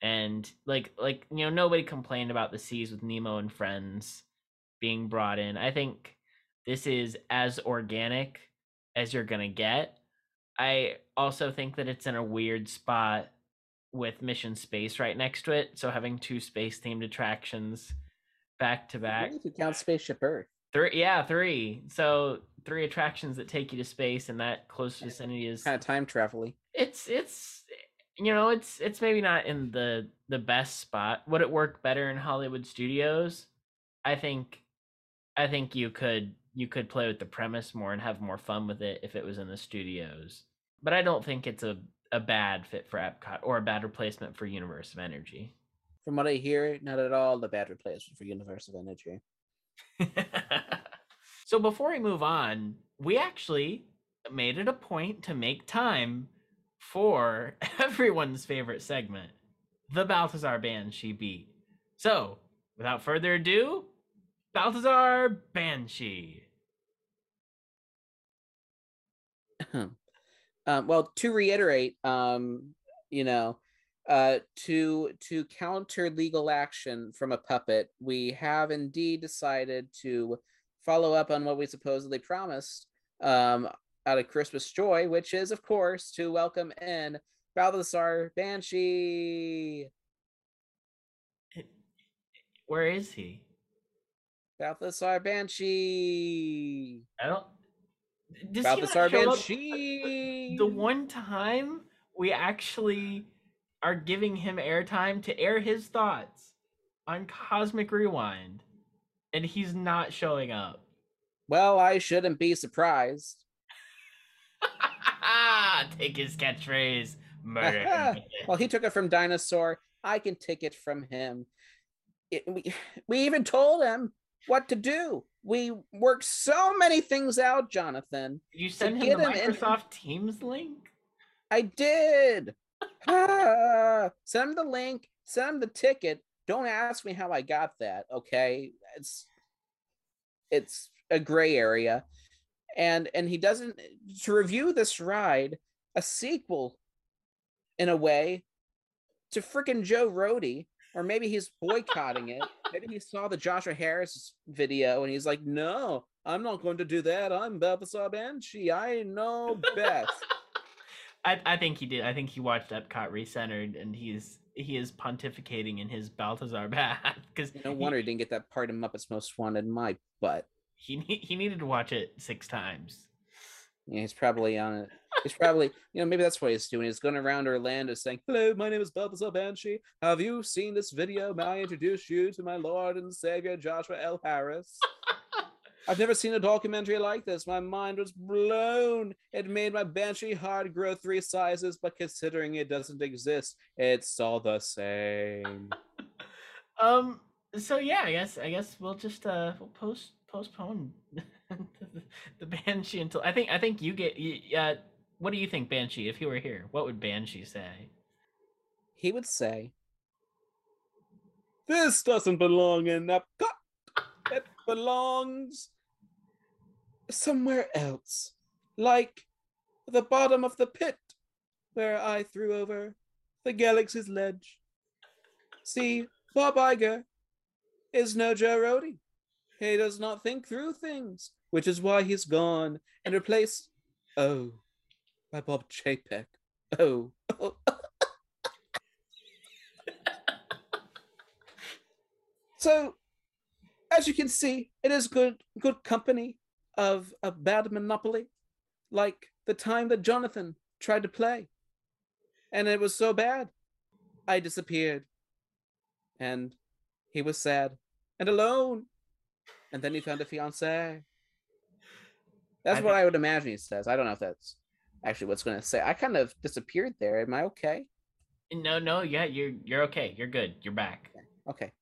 and like like you know nobody complained about the seas with Nemo and friends being brought in. I think this is as organic as you're going to get. I also think that it's in a weird spot with Mission Space right next to it, so having two space themed attractions back to back. If you count Spaceship Earth. Three, yeah, three. So three attractions that take you to space and that close vicinity is Kind of time travel it's it's you know it's it's maybe not in the the best spot. Would it work better in Hollywood studios? I think I think you could you could play with the premise more and have more fun with it if it was in the studios. But I don't think it's a a bad fit for Epcot or a bad replacement for Universe of Energy. From what I hear, not at all the bad replacement for Universal Energy. so before we move on, we actually made it a point to make time for everyone's favorite segment, the Balthazar Banshee beat. So, without further ado, Balthazar Banshee. um, well, to reiterate, um, you know, uh, to to counter legal action from a puppet, we have indeed decided to follow up on what we supposedly promised um, out of Christmas Joy, which is, of course, to welcome in Balthazar Banshee. Where is he? Balthazar Banshee. I don't. Does Balthazar he not show up- Banshee. The one time we actually are giving him airtime to air his thoughts on Cosmic Rewind, and he's not showing up. Well, I shouldn't be surprised. Take his catchphrase, murder. well, he took it from Dinosaur. I can take it from him. It, we, we even told him what to do. We worked so many things out, Jonathan. Did you send him the him in- Microsoft Teams link? I did. Ah, send the link. Send the ticket. Don't ask me how I got that. Okay, it's it's a gray area, and and he doesn't to review this ride a sequel in a way to frickin' Joe Rohde, or maybe he's boycotting it. Maybe he saw the Joshua Harris video and he's like, "No, I'm not going to do that. I'm Balthazar Banshee. I know best." I, I think he did. I think he watched Epcot Recentered, and he's he is pontificating in his Balthazar bath because No wonder he didn't get that part in Muppets Most Wanted. My butt. he he needed to watch it six times. Yeah, he's probably on it. He's probably, you know, maybe that's what he's doing. He's going around Orlando saying, Hello, my name is Balthazar Banshee. Have you seen this video? May I introduce you to my Lord and Savior, Joshua L. Harris? I've never seen a documentary like this. My mind was blown. It made my Banshee heart grow three sizes, but considering it doesn't exist, it's all the same. Um. So yeah, I guess I guess we'll just uh we'll post postpone the, the Banshee until I think I think you get y- uh what do you think Banshee if he were here what would Banshee say? He would say, This doesn't belong in Epcot. It belongs somewhere else, like the bottom of the pit where I threw over the galaxy's ledge. See, Bob Iger is no Joe Rohde. He does not think through things, which is why he's gone and replaced. Oh, by Bob Chapek. Oh, so as you can see, it is good good company of a bad monopoly, like the time that Jonathan tried to play, and it was so bad, I disappeared, and he was sad and alone, and then he found a fiance. That's I what think- I would imagine he says. I don't know if that's actually what's going to say. I kind of disappeared there. Am I okay? No, no, yeah, you're you're okay. You're good. You're back. Okay.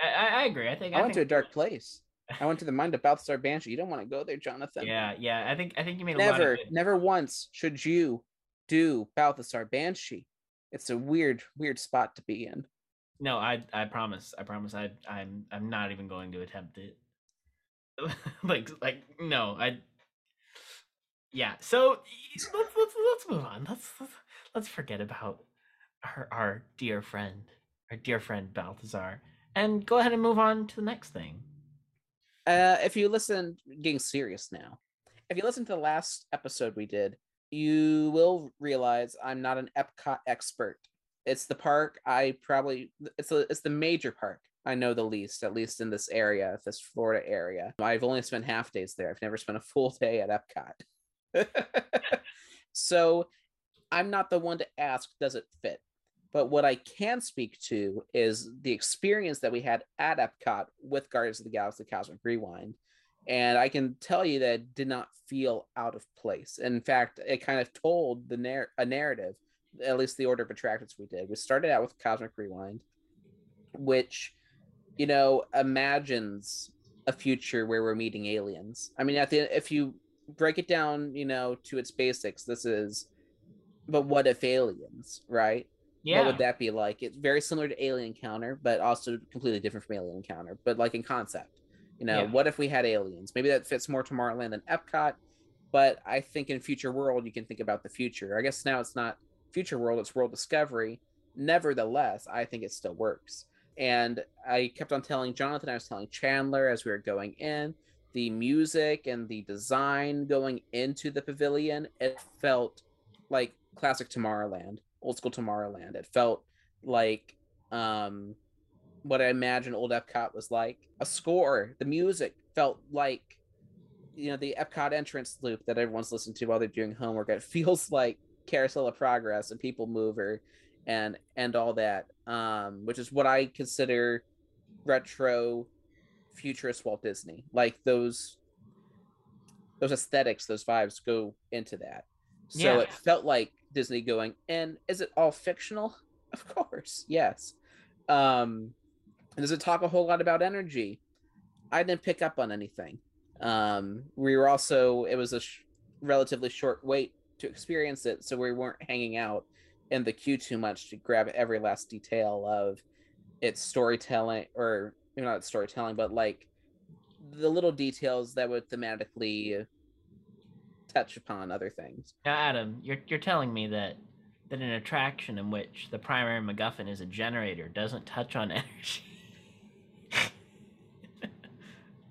I, I, I agree. I think I, went to a dark place. I went to the mind of Balthazar Banshee. You don't want to go there, Jonathan. Yeah, yeah. I think I think you made a lot Never, never once should you do Balthazar Banshee. It's a weird, weird spot to be in. No, I I promise. I promise. I I'm I'm not even going to attempt it. like like no, I. Yeah. So let's let's let's move on. Let's let's, let's forget about our our dear friend, our dear friend Balthazar, and go ahead and move on to the next thing. Uh, if you listen, getting serious now. If you listen to the last episode we did, you will realize I'm not an Epcot expert. It's the park I probably it's a it's the major park I know the least, at least in this area, this Florida area. I've only spent half days there. I've never spent a full day at Epcot. so I'm not the one to ask, does it fit? But what I can speak to is the experience that we had at Epcot with Guardians of the Galaxy Cosmic Rewind. And I can tell you that it did not feel out of place. In fact, it kind of told the narr- a narrative, at least the order of attractions we did. We started out with Cosmic Rewind, which, you know, imagines a future where we're meeting aliens. I mean, at the if you break it down, you know, to its basics, this is, but what if aliens, right? Yeah. What would that be like? It's very similar to Alien Encounter, but also completely different from Alien Encounter, but like in concept. You know, Yeah. what if we had aliens? Maybe that fits more Tomorrowland than Epcot, but I think in Future World, you can think about the future. I guess now it's not Future World, it's World Discovery. Nevertheless, I think it still works. And I kept on telling Jonathan, I was telling Chandler as we were going in, the music and the design going into the pavilion, it felt like classic Tomorrowland, old school Tomorrowland. It felt like um what I imagine old Epcot was like. A score, the music felt like you know the Epcot entrance loop that everyone's listening to while they're doing homework. It feels like Carousel of Progress and People Mover and and all that. Um, which is what I consider retro futurist Walt Disney. Like those those aesthetics, those vibes go into that. So Yeah. it felt like Disney going, and is it all fictional? Of course, yes. Um, does it talk a whole lot about energy? I didn't pick up on anything. Um, we were also, it was a sh- relatively short wait to experience it, so we weren't hanging out in the queue too much to grab every last detail of its storytelling, or maybe not storytelling, but like the little details that would thematically touch upon other things. Now, Adam, you're you're telling me that that an attraction in which the primary MacGuffin is a generator doesn't touch on energy.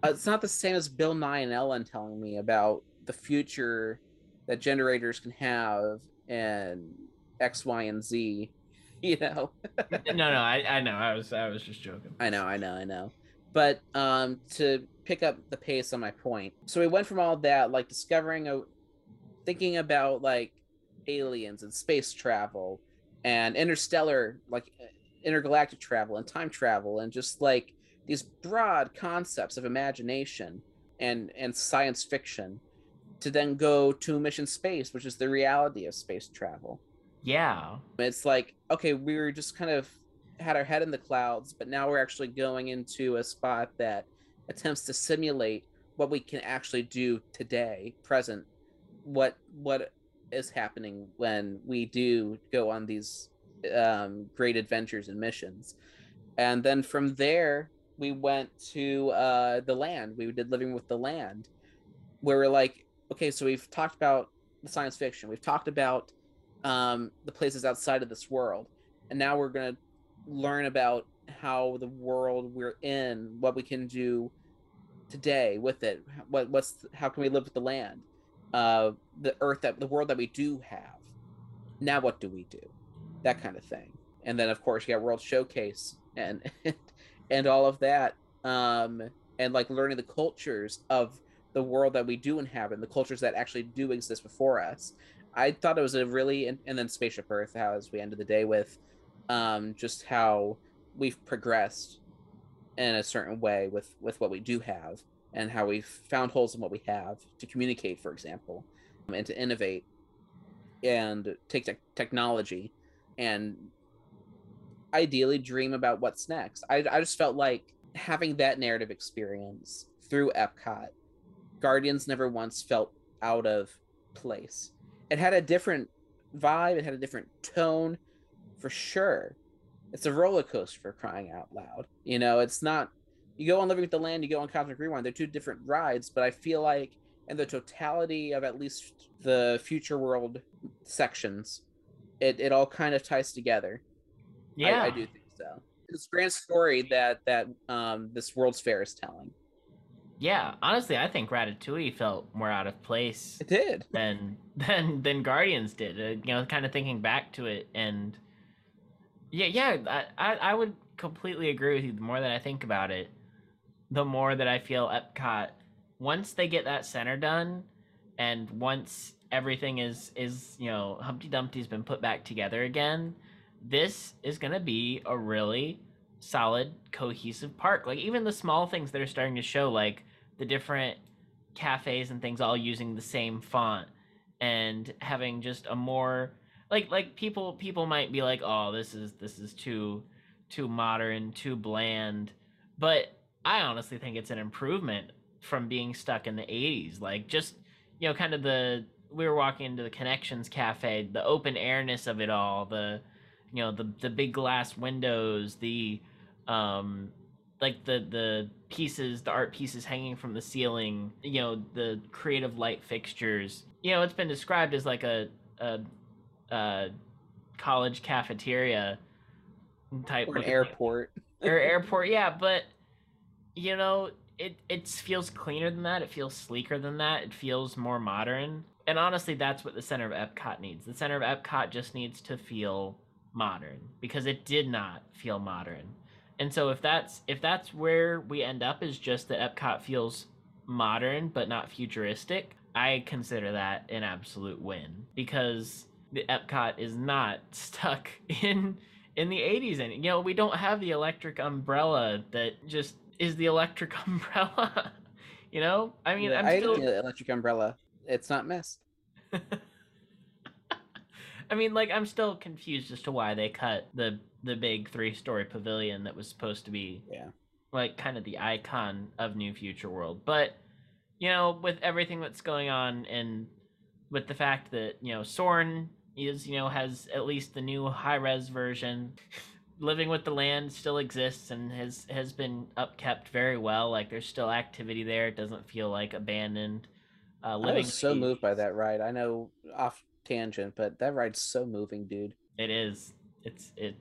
Uh, it's not the same as Bill Nye and Ellen telling me about the future that generators can have and X, Y, and Z. You know, no, no, I, I know. I was I was just joking. I know, I know, I know. But um, to pick up the pace on my point, so we went from all that, like discovering a, thinking about like aliens and space travel and interstellar, like intergalactic travel and time travel, and just like these broad concepts of imagination and and science fiction, to then go to mission space, which is the reality of space travel. Yeah. It's like, okay, we were just kind of had our head in the clouds, but now we're actually going into a spot that attempts to simulate what we can actually do today, present, what what is happening when we do go on these um, great adventures and missions. And then from there, we went to uh, the land. We did Living with the Land, where we're like, okay, so we've talked about the science fiction, we've talked about um, the places outside of this world, and now we're gonna learn about how the world we're in, what we can do today with it what what's how can we live with the land uh the earth that the world that we do have. Now what do we do? That kind of thing. And then of course you got world showcase and and all of that um and like learning the cultures of the world that we do inhabit and the cultures that actually do exist before us. I thought it was a really and, and then spaceship earth how as we ended the day with um just how we've progressed in a certain way with with what we do have and how we've found holes in what we have to communicate for example and to innovate and take te- technology and ideally dream about what's next. I, I just felt like having that narrative experience through epcot guardians never once felt out of place. It had a different vibe it had a different tone for sure. It's a roller coaster for crying out loud. You know, it's not you go on Living with the Land, you go on Cosmic Rewind. They're two different rides, but I feel like in the totality of at least the future world sections, it, it all kind of ties together. Yeah, I, I do think so. This grand story that that um this World's Fair is telling. Yeah, honestly, I think Ratatouille felt more out of place It did. than than than Guardians did. Uh, you know, kind of thinking back to it, and yeah, yeah, I, I I would completely agree with you. The more that I think about it, the more that I feel Epcot. Once they get that center done, and once everything is is you know Humpty Dumpty's been put back together again, this is gonna be a really solid cohesive park. Like even the small things that are starting to show, like the different cafes and things all using the same font and having just a more like like people people might be like oh this is this is too too modern too bland but i honestly think it's an improvement from being stuck in the 80s like just you know kind of the we were walking into the connections cafe the open airness of it all the you know the the big glass windows the um like the the pieces the art pieces hanging from the ceiling you know the creative light fixtures you know it's been described as like a a, a college cafeteria type Or an airport. or airport yeah but you know it it feels cleaner than that. It feels sleeker than that. It feels more modern. And honestly that's what the center of epcot needs. The center of epcot just needs to feel modern because it did not feel modern. And so if that's if that's where we end up is just that epcot feels modern but not futuristic i consider that an absolute win because the epcot is not stuck in in the 80s and you know we don't have the electric umbrella that just is the electric umbrella you know i mean Yeah, i'm I still the electric umbrella. It's not missed. I mean, like, I'm still confused as to why they cut the the big three story pavilion that was supposed to be, Yeah. like, kind of the icon of New Future World. But, you know, with everything that's going on and with the fact that, you know, Soarin' is, you know, has at least the new high res version. Living with the Land still exists and has has been upkept very well. Like, there's still activity there. It doesn't feel like abandoned. Uh, I living was so moved by that ride. I know off tangent, but that ride's so moving, dude. It is. It's it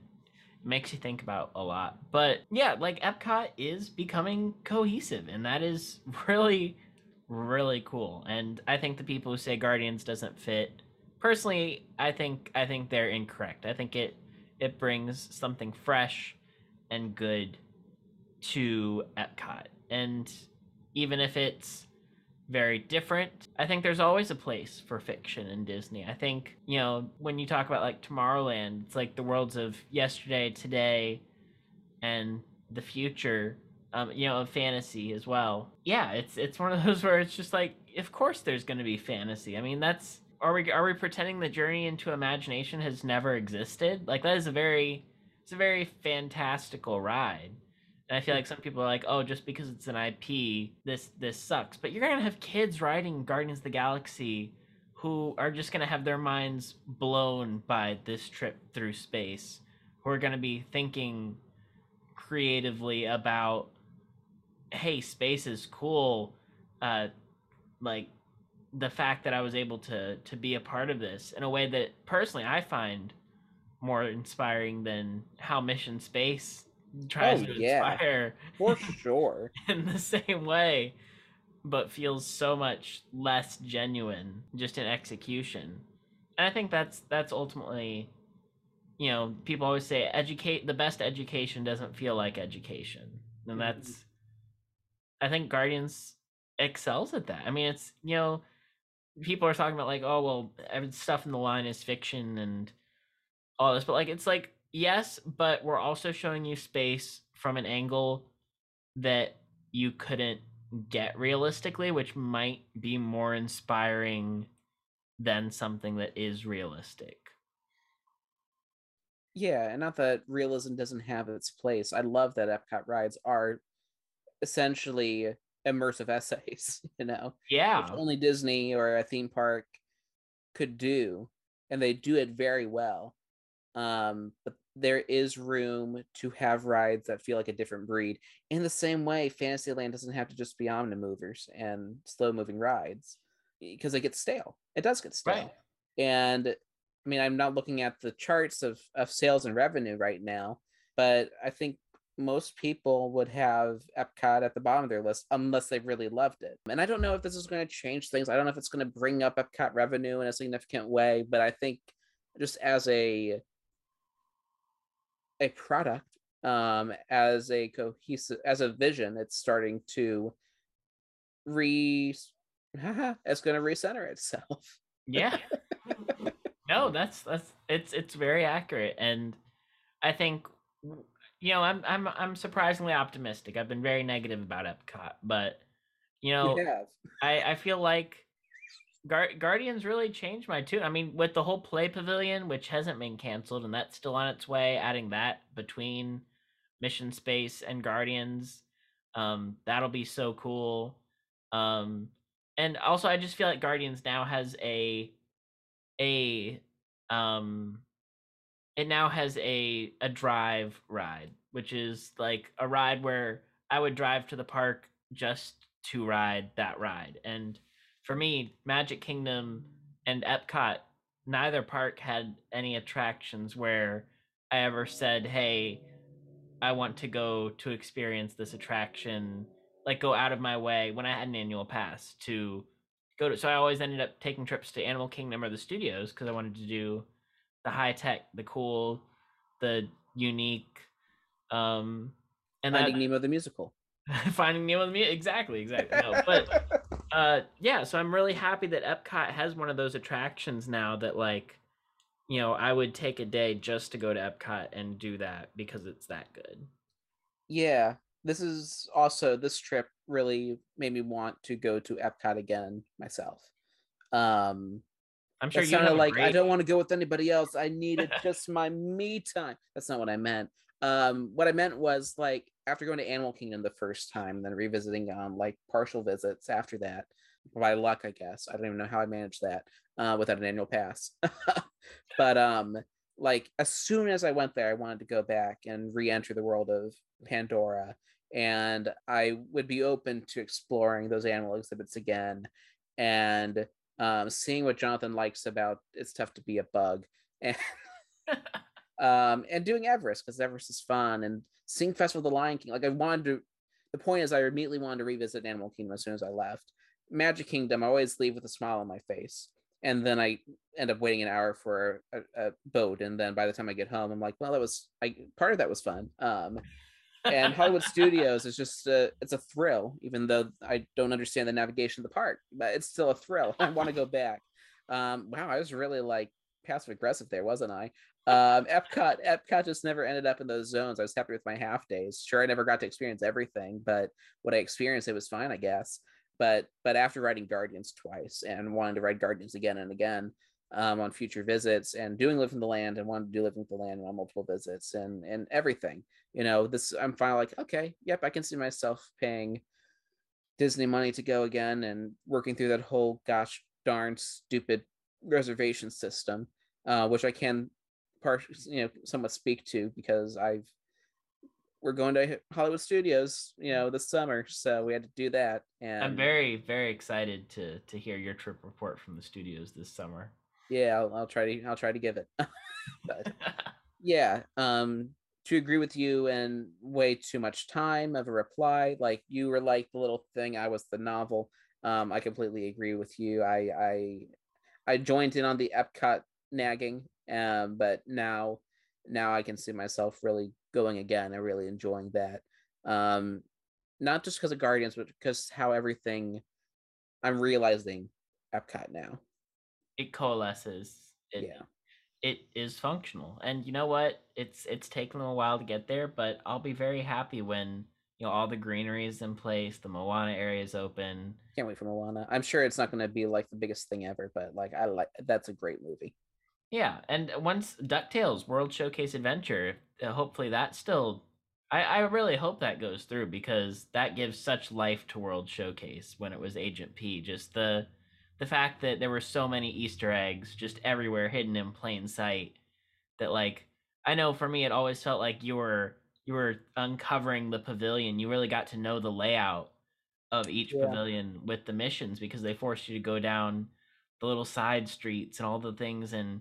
makes you think about a lot. But yeah, like Epcot is becoming cohesive and that is really really cool. And I think the people who say Guardians doesn't fit personally, I think I think they're incorrect. I think it it brings something fresh and good to Epcot. And even if it's very different. I think there's always a place for fiction in Disney. I think, you know, when you talk about like Tomorrowland, it's like the worlds of yesterday, today, and the future, um, you know, of fantasy as well. Yeah, it's it's one of those where it's just like, of course there's gonna be fantasy. I mean that's are we are we pretending the journey into imagination has never existed? Like that is a very it's a very fantastical ride. And I feel like some people are like, oh, just because it's an IP, this this sucks. But you're gonna have kids riding Guardians of the Galaxy who are just gonna have their minds blown by this trip through space, who are gonna be thinking creatively about, hey, space is cool. Uh, like the fact that I was able to to be a part of this in a way that personally I find more inspiring than how Mission Space tries Oh, to yeah. inspire For sure. in the same way, but feels so much less genuine just in execution. And I think that's that's ultimately, you know, people always say educate the best education doesn't feel like education, and mm-hmm. that's, I think Guardians excels at that. I mean, it's you know, people are talking about like, oh well, stuff in the line is fiction and all this, but like it's like yes, but we're also showing you space from an angle that you couldn't get realistically, which might be more inspiring than something that is realistic. Yeah, and not that realism doesn't have its place. I love that Epcot rides are essentially immersive essays, you know, Yeah. only Disney or a theme park could do, and they do it very well. Um, but there is room to have rides that feel like a different breed. In the same way, Fantasyland doesn't have to just be omnimovers and slow moving rides because it gets stale. It does get stale. Right. And I mean, I'm not looking at the charts of, of sales and revenue right now, but I think most people would have Epcot at the bottom of their list unless they really loved it. And I don't know if this is going to change things. I don't know if it's going to bring up Epcot revenue in a significant way, but I think just as a a product, um, as a cohesive as a vision, it's starting to re it's going to recenter itself. Yeah. no, that's that's it's it's very accurate and I think you know, I'm I'm I'm surprisingly optimistic. I've been very negative about Epcot, but you know. I I feel like Guar- Guardians really changed my tune. I mean, with the whole play pavilion, which hasn't been canceled and that's still on its way, adding that between Mission Space and Guardians, um, that'll be so cool. Um, and also, I just feel like Guardians now has a a um it now has a a drive ride which is like a ride where i would drive to the park just to ride that ride and for me magic kingdom and epcot neither park had any attractions where i ever said hey i want to go to experience this attraction like go out of my way when i had an annual pass to go to so i always ended up taking trips to animal kingdom or the studios because i wanted to do the high tech the cool the unique um and Finding that, Nemo the musical. finding Nemo the Mu- exactly exactly no but uh yeah so i'm really happy that epcot has one of those attractions now that like you know i would take a day just to go to epcot and do that because it's that good yeah, this is also this trip really made me want to go to Epcot again myself. Um, i'm sure That you have sounded a like I don't want to go with anybody else. I needed just my me time. That's not what I meant. Um, what I meant was like after going to Animal Kingdom the first time, then revisiting on like partial visits after that. By luck, I guess. I don't even know how I managed that uh, without an annual pass. but um, like as soon as I went there, I wanted to go back and re-enter the world of Pandora, and I would be open to exploring those animal exhibits again, and um, seeing what Jonathan likes about it's tough to be a bug, and um, and doing Everest because Everest is fun, and seeing Festival of the Lion King. Like I wanted to. The point is, I immediately wanted to revisit Animal Kingdom as soon as I left. Magic Kingdom, I always leave with a smile on my face, and then I end up waiting an hour for a, a boat, and then by the time I get home, I'm like, well, that was I part of that was fun. Um, and Hollywood Studios is just a, it's a thrill, even though I don't understand the navigation of the park, but it's still a thrill. I want to go back. Um, wow, I was really like passive aggressive there, wasn't I? Um, Epcot, Epcot just never ended up in those zones. I was happy with my half days. Sure, I never got to experience everything, but what I experienced, it was fine, I guess. But but after riding Guardians twice and wanting to ride Guardians again and again um, on future visits and doing Live in the Land and wanting to do Live in the Land on multiple visits and and everything, you know, this I'm finally like, okay, yep, I can see myself paying Disney money to go again and working through that whole gosh darn stupid reservation system, uh, which I can part you know somewhat speak to because I've we're going to Hollywood Studios, you know, this summer, so we had to do that. And i'm very very excited to to hear your trip report from the studios this summer yeah, I'll, I'll try to I'll try to give it. but yeah, um, to agree with you in way too much time of a reply. Like you were like the little thing, I was the novel. Um, I completely agree with you. I I I joined in on the Epcot nagging, um, but now now I can see myself really going again and really enjoying that. Um, not just because of Guardians, but because how everything I'm realizing Epcot now. It coalesces. It, Yeah. It is functional, and you know what? It's it's taken them a while to get there, but I'll be very happy when you know all the greenery is in place, the Moana area is open. Can't wait for Moana. I'm sure it's not going to be like the biggest thing ever, but like I like that's a great movie. Yeah, and once Ducktales World Showcase Adventure, uh, hopefully that still, I I really hope that goes through because that gives such life to World Showcase when it was Agent P. Just the the fact that there were so many Easter eggs just everywhere, hidden in plain sight. That like I know for me, it always felt like you were you were uncovering the pavilion. You really got to know the layout of each Yeah. pavilion with the missions because they forced you to go down the little side streets and all the things and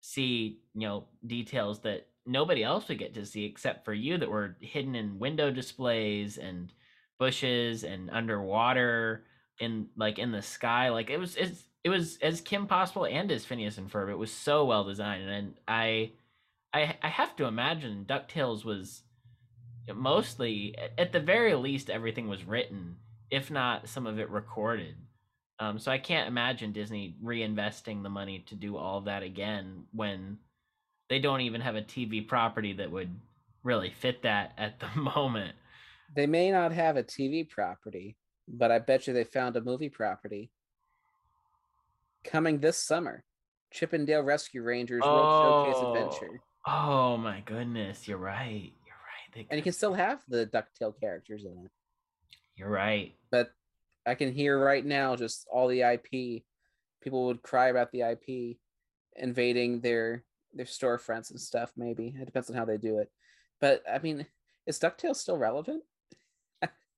see you know details that nobody else would get to see except for you that were hidden in window displays and bushes and underwater in like in the sky like it was it's, it was as kim possible and as phineas and ferb it was so well designed and i i i have to imagine ducktales was mostly at the very least everything was written if not some of it recorded um, so I can't imagine Disney reinvesting the money to do all of that again when they don't even have a TV property that would really fit that at the moment. They may not have a TV property, but I bet you they found a movie property coming this summer. Chip 'n Dale Rescue Rangers World Showcase oh, Adventure. Oh my goodness, you're right. You're right. They And you can still have the Ducktail characters in it. You're right. But I can hear right now just all the IP. People would cry about the IP invading their their storefronts and stuff, maybe. It depends on how they do it. But I mean, is DuckTales still relevant?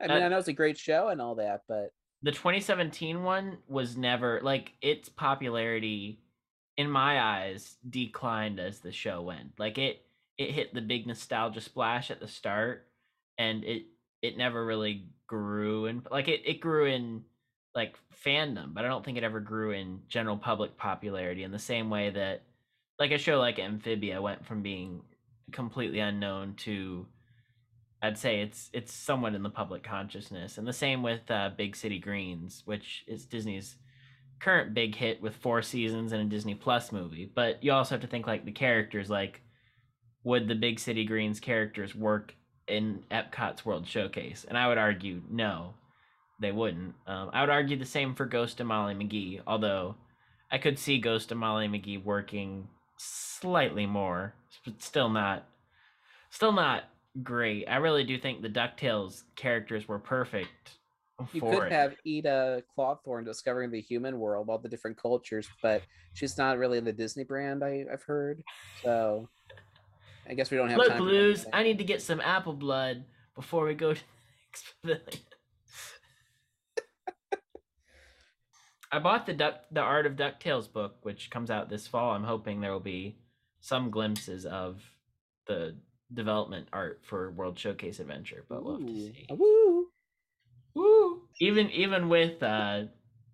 I mean, Uh, I know it's a great show and all that, but The 2017 one was never like its popularity in my eyes declined as the show went. Like it it hit the big nostalgia splash at the start and it it never really grew and like it, it grew in like fandom, but I don't think it ever grew in general public popularity in the same way that like a show like Amphibia went from being completely unknown to I'd say it's it's somewhat in the public consciousness. And the same with uh, Big City Greens, which is Disney's current big hit with four seasons and a Disney Plus movie. But you also have to think like the characters, like would the Big City Greens characters work in Epcot's World Showcase? And I would argue no, they wouldn't. Um, I would argue the same for Ghost and Molly McGee, although I could see Ghost and Molly McGee working slightly more, but still not, still not great. I really do think the Ducktales characters were perfect. you could it. have Eda Clawthorne discovering the human world, all the different cultures, but she's not really in the Disney brand, I, I've heard. So I guess we don't have Look, time. Blues. I need to get some apple blood before we go to the next pavilion. I bought the Duck, the Art of Ducktales book, which comes out this fall. I'm hoping there will be some glimpses of the development art for World Showcase Adventure, but we'll have to see. Woo! Woo! Even even with uh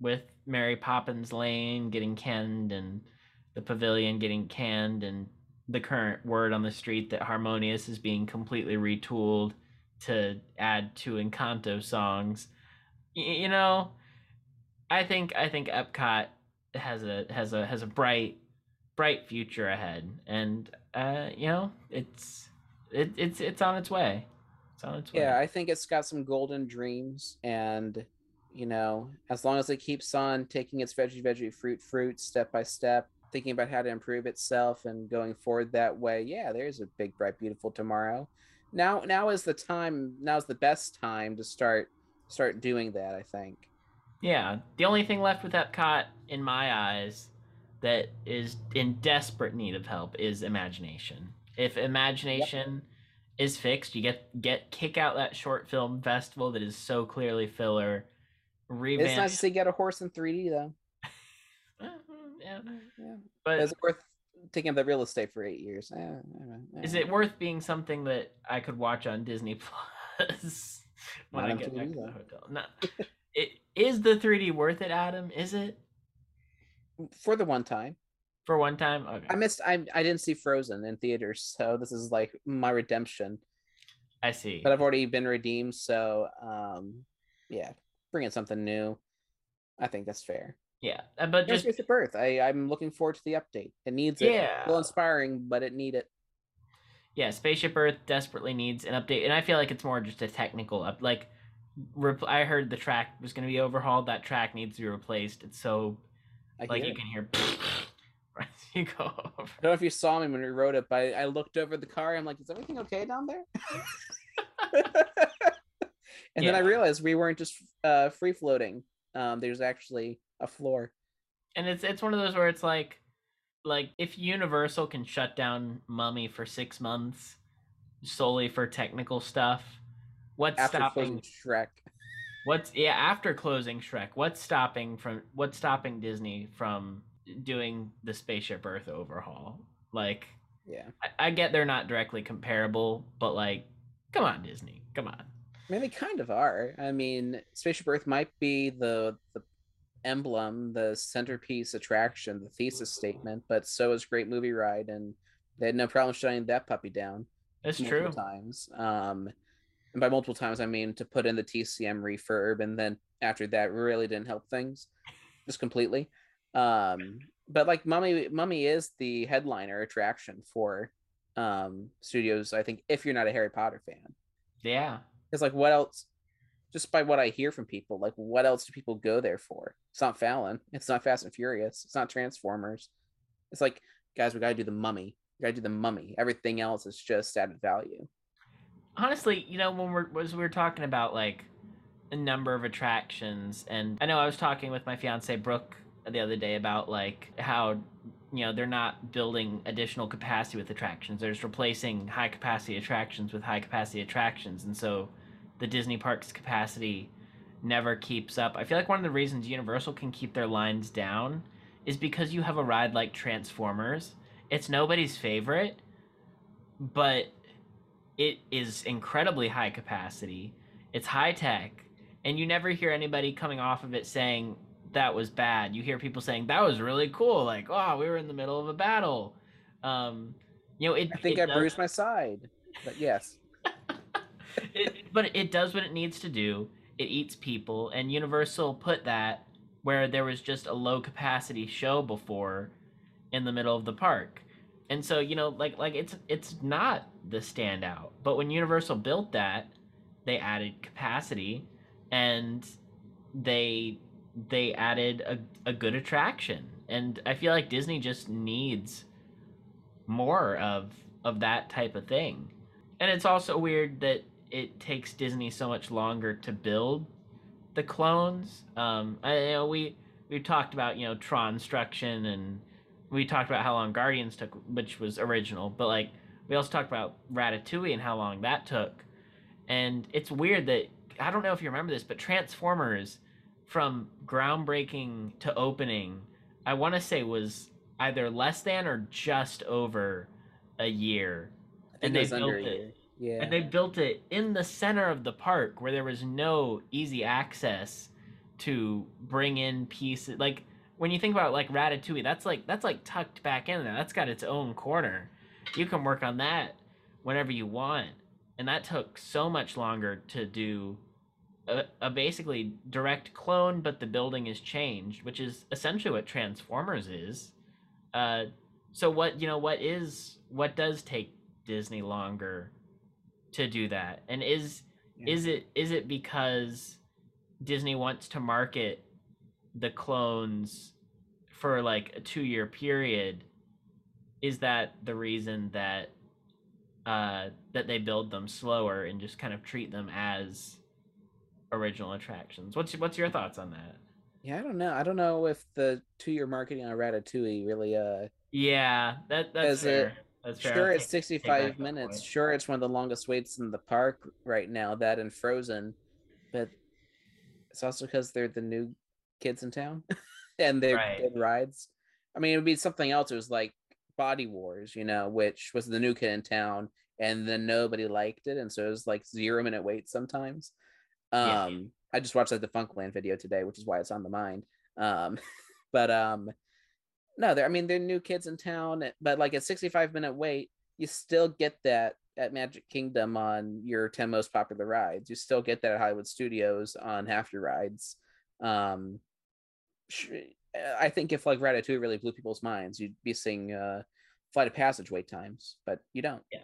with Mary Poppins Lane getting canned and the pavilion getting canned and the current word on the street that Harmonious is being completely retooled to add two Encanto songs. Y- you know, I think I think Epcot has a has a has a bright bright future ahead and uh you know, it's it, it's it's on its way. It's on its way. Yeah, I think it's got some golden dreams, and you know, as long as it keeps on taking its veggie, veggie, fruit, fruit, step by step, thinking about how to improve itself and going forward that way, yeah, there's a big, bright, beautiful tomorrow. Now, now is the time. Now's the best time to start start doing that. I think. Yeah, the only thing left with Epcot, in my eyes, that is in desperate need of help is imagination. If imagination is fixed, you get get kick out that short film festival that is so clearly filler. Revamp. It's nice to see get a horse in 3D though. Yeah. Yeah. But Is it worth taking up the real estate for eight years. Eh, eh, Is it worth being something that I could watch on Disney Plus when Not I get back to the hotel? No. it is the 3D worth it, Adam? Is it for the one time? for one time? Okay. I missed. I I didn't see Frozen in theaters, so this is like my redemption. I see. But I've already been redeemed, so um, yeah, bringing something new. I think that's fair. yeah, uh, but Just with the birth, I I'm looking forward to the update. It needs it. Yeah. Still inspiring, but it need it. yeah, Spaceship Earth desperately needs an update, and I feel like it's more just a technical up. Like, rep- I heard the track was going to be overhauled. That track needs to be replaced. It's so I like you it. can hear. as you go over. I don't know if you saw me when we rode it, but I looked over the car. I'm like, is everything okay down there? and then I realized we weren't just uh, free floating. Um, there's actually a floor. and it's it's one of those where it's like like if universal can shut down mummy for six months solely for technical stuff what's After stopping Shrek, what's yeah after closing shrek what's stopping from what's stopping disney from doing the spaceship earth overhaul like yeah. I, I get they're not directly comparable but like come on disney come on I mean, they kind of are. I mean, Spaceship Earth might be the the emblem, the centerpiece attraction, the thesis statement, but so is Great Movie Ride, and they had no problem shutting that puppy down. it's multiple true times. Um, and by multiple times, I mean to put in the TCM refurb, and then after that, really didn't help things, just completely. Um, but like Mummy, Mummy is the headliner attraction for um studios. I think if you're not a Harry Potter fan, yeah because like what else? Just by what I hear from people, like what else do people go there for? It's not Fallon. It's not Fast and Furious. It's not Transformers. It's like, guys, we gotta do the Mummy. We gotta do the Mummy. Everything else is just added value. Honestly, you know, when we're as we were talking about like a number of attractions, and I know I was talking with my fiance Brooke the other day about like how you know they're not building additional capacity with attractions; they're just replacing high capacity attractions with high capacity attractions, and so the Disney parks capacity never keeps up. I feel like one of the reasons Universal can keep their lines down is because you have a ride like Transformers. It's nobody's favorite, but it is incredibly high capacity. It's high tech, and you never hear anybody coming off of it saying that was bad. You hear people saying that was really cool, like, "Oh, we were in the middle of a battle." Um, you know, it. I think it I does- bruised my side, but yes, it, but it does what it needs to do. It eats people, and Universal put that where there was just a low capacity show before in the middle of the park. And so, you know, like like it's it's not the standout. But when Universal built that, they added capacity and they they added a, a good attraction. And I feel like Disney just needs more of of that type of thing. And it's also weird that it takes Disney so much longer to build the clones. Um, I you know we we talked about you know Tron Struction and we talked about how long Guardians took, which was original, but like we also talked about Ratatouille and how long that took. And it's weird that I don't know if you remember this, but Transformers from groundbreaking to opening, I want to say was either less than or just over a year. And they was under a built it. Yeah, And they built it in the center of the park where there was no easy access to bring in pieces. Like when you think about like Ratatouille, that's like that's like tucked back in there. That's got its own corner. You can work on that whenever you want. And that took so much longer to do a, a basically direct clone, but the building is changed, which is essentially what Transformers is. Uh, so what you know, what is what does take Disney longer to do that? And is Yeah. is it is it because Disney wants to market the clones for like a two year period? Is that the reason that uh that they build them slower and just kind of treat them as original attractions? What's what's your thoughts on that? yeah. I don't know. I don't know if the two-year marketing on Ratatouille really. Uh, Yeah, that that's Is it- That's fair. sure, it's take- take back 65 minutes. Sure, it's one of the longest waits in the park right now. That and Frozen, but it's also because they're the new kids in town, and they're Right. good rides. I mean, it would be something else. It was like Body Wars, you know, which was the new kid in town, and then nobody liked it, and so it was like zero minute wait sometimes. Yeah. Um, I just watched like Defunctland video today, which is why it's on the mind. Um, but um, no, they're I mean they're new kids in town, but like a 65 minute wait, you still get that at Magic Kingdom on your 10 most popular rides. You still get that at Hollywood Studios on half your rides. Um, I think if like Ratatouille really blew people's minds, you'd be seeing uh, Flight of Passage wait times, but you don't. Yeah.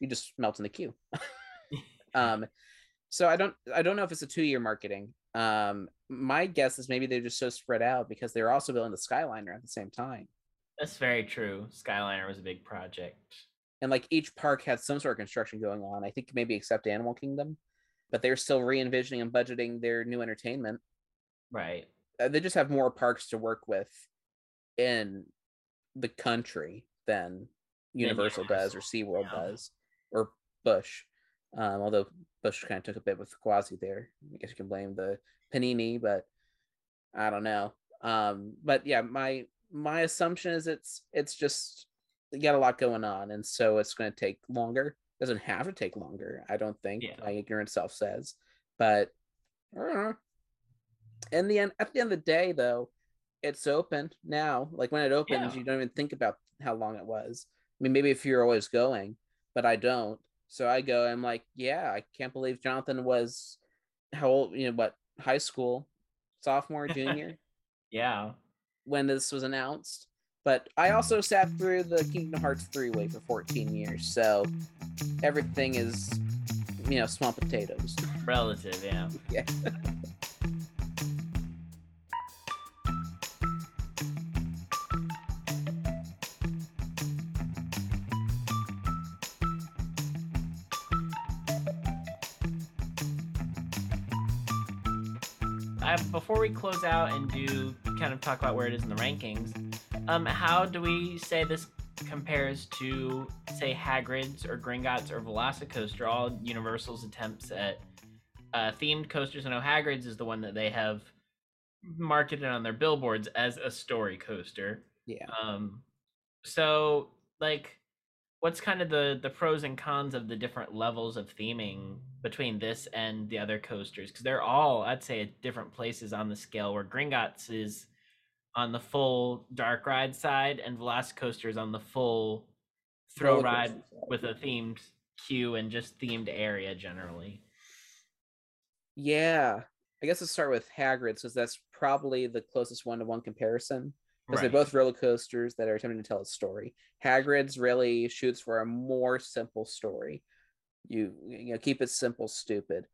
You just melt in the queue. um, so I don't I don't know if it's a two year marketing. Um, my guess is maybe they're just so spread out because they're also building the Skyliner at the same time. That's very true. Skyliner was a big project. and like each park had some sort of construction going on. I think maybe except Animal Kingdom, but they're still re-envisioning and budgeting their new entertainment. Right. Uh, They just have more parks to work with in the country than Universal does or SeaWorld Yeah. does or Busch. Um, although Busch kind of took a bit with Gwazi there. I guess you can blame the Panini, but I don't know. Um, but yeah, my my assumption is it's it's just you got a lot going on, and so it's going to take longer. Doesn't have to take longer, I don't think. Yeah. My ignorant self says, but I don't know. In the end, at the end of the day, though, it's open now. Like when it opens, Yeah. you don't even think about how long it was. I mean, maybe if you're always going, but I don't. So I go. I'm like, yeah, I can't believe Jonathan was how old? You know what? High school, sophomore, junior Yeah. when this was announced. But I also sat through the Kingdom Hearts 3 way for 14 years, so everything is, you know, small potatoes. Relative, yeah. Yeah. Before we close out and do kind of talk about where it is in the rankings, um, how do we say this compares to, say, Hagrid's or Gringotts or Velocicoaster, all Universal's attempts at uh, themed coasters? I know Hagrid's is the one that they have marketed on their billboards as a story coaster. Yeah. Um, so like, what's kind of the the pros and cons of the different levels of theming between this and the other coasters? Because they're all, I'd say, at different places on the scale. Where Gringotts is on the full dark ride side, and Velocicoaster is on the full throw Roller ride with a themed queue and just themed area generally. Yeah. I guess let's start with Hagrid's because that's probably the closest one to one comparison. Because Right. they're both roller coasters that are attempting to tell a story. Hagrid's really shoots for a more simple story. You you know, keep it simple, stupid.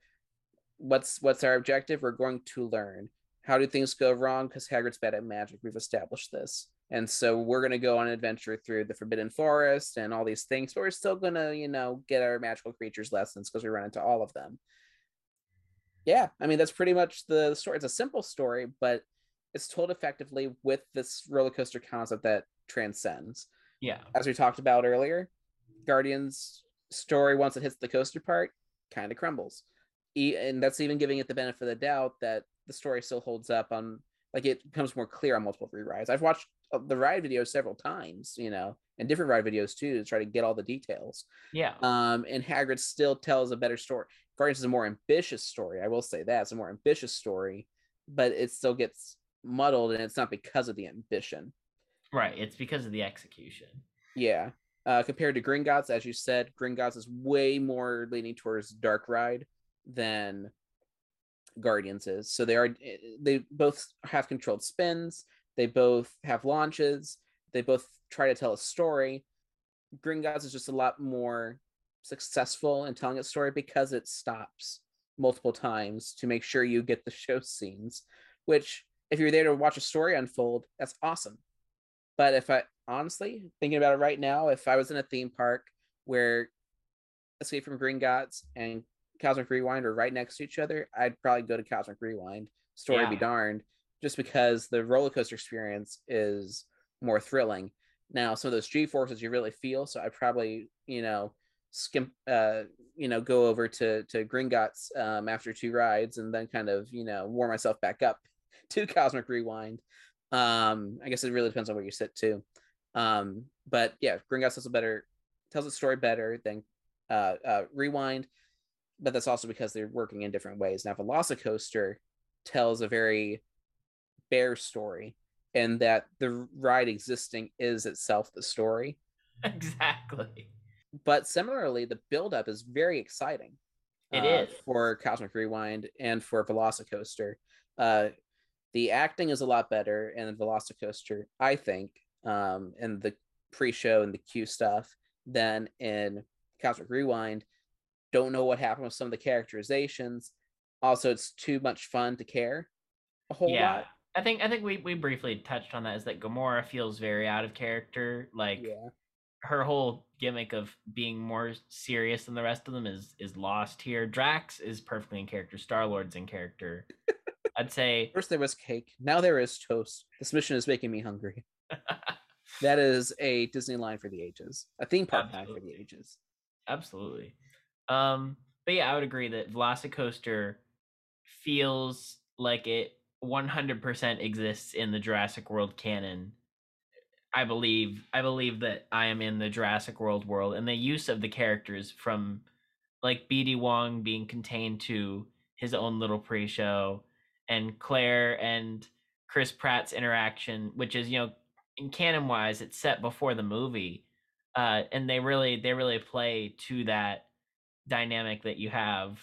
What's what's our objective? We're going to learn. How do things go wrong? Because Hagrid's bad at magic. We've established this. And so we're gonna go on an adventure through the Forbidden Forest and all these things, but we're still gonna, you know, get our magical creatures lessons because we run into all of them. Yeah, I mean that's pretty much the story. It's a simple story, but it's told effectively with this roller coaster concept that transcends. Yeah. As we talked about earlier, Guardians story once it hits the coaster part kind of crumbles. E- and that's even giving it the benefit of the doubt that the story still holds up on like it becomes more clear on multiple rerides. I've watched uh, the ride videos several times, you know, and different ride videos too to try to get all the details. Yeah. Um, and Hagrid still tells a better story. Guardians is a more ambitious story. I will say that it's a more ambitious story, but it still gets muddled, and it's not because of the ambition. Right. It's because of the execution. Yeah. Uh, compared to Gringotts, as you said, Gringotts is way more leaning towards dark ride than Guardians is. So they are eh, they both have controlled spins. They both have launches. They both try to tell a story. Gringotts is just a lot more successful in telling its story because it stops multiple times to make sure you get the show scenes. Which, if you're there to watch a story unfold, that's awesome. But if I honestly thinking about it right now, if I was in a theme park where Escape from Green Gringotts and Cosmic Rewind are right next to each other, I'd probably go to Cosmic Rewind. Story be darned, just because the roller coaster experience is more thrilling. Now, some of those G forces you really feel, so I probably you know skimp, uh, you know, go over to to Gringotts um, after two rides, and then kind of you know warm myself back up to Cosmic Rewind. Um, I guess it really depends on where you sit too. Um, but yeah, Gringotts tells a better tells a story better than uh, uh, Rewind, but that's also because they're working in different ways. Now, Velocicoaster tells a very bare story, and that the ride existing is itself the story. exactly. But similarly, the buildup is very exciting. It uh, is. for Cosmic Rewind and for Velocicoaster. Uh, the acting is a lot better in Velocicoaster, I think, um, in the pre-show and the queue stuff than in Cosmic Rewind. Don't know what happened with some of the characterizations. Also, it's too much fun to care a whole yeah. lot. I think I think we, we briefly touched on that is that Gamora feels very out of character. Like Yeah, her whole gimmick of being more serious than the rest of them is is lost here. Drax is perfectly in character. Star Lord's in character. I'd say first there was cake, now there is toast. This mission is making me hungry. That is a Disney line for the ages, a theme park line for the ages. absolutely. Um, but yeah, I would agree that Velocicoaster feels like it 100% exists in the Jurassic World canon. I believe I believe that I am in the Jurassic World world and the use of the characters from like BD Wong being contained to his own little pre-show and Claire and Chris Pratt's interaction which is you know in canon wise it's set before the movie uh and they really they really play to that dynamic that you have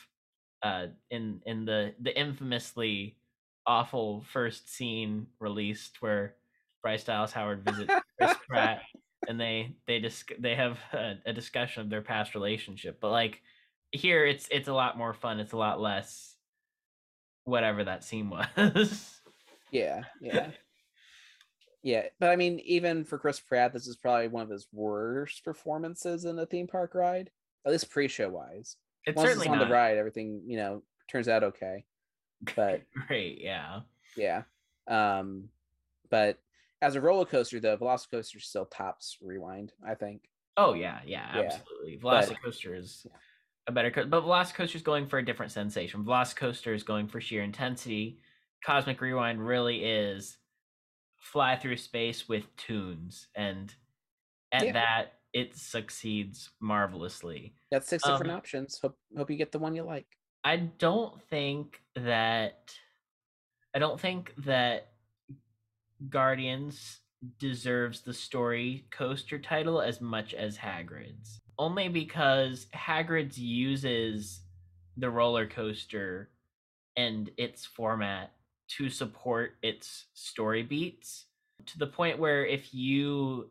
uh in in the the infamously awful first scene released where Bryce Dallas Howard visits Chris Pratt and they they just they have a, a discussion of their past relationship but like here it's it's a lot more fun it's a lot less whatever that scene was Yeah, yeah. yeah, but I mean, even for Chris Pratt, this is probably one of his worst performances in a theme park ride, at least pre-show wise. it's Once certainly it's on not the ride, everything you know turns out okay. But great yeah yeah, um, but as a roller coaster, the Velocicoaster still tops Rewind. I think. Oh yeah, yeah, Yeah, absolutely. but- Velocicoaster is a better, co- but Velocicoaster is going for a different sensation. Velocicoaster is going for sheer intensity. Cosmic Rewind really is fly through space with tunes, and at Yeah. that it succeeds marvelously. That's six different Um, options. Hope hope you get the one you like. I don't think that I don't think that Guardians deserves the story coaster title as much as Hagrid's. Only because Hagrid's uses the roller coaster and its format to support its story beats to the point where if you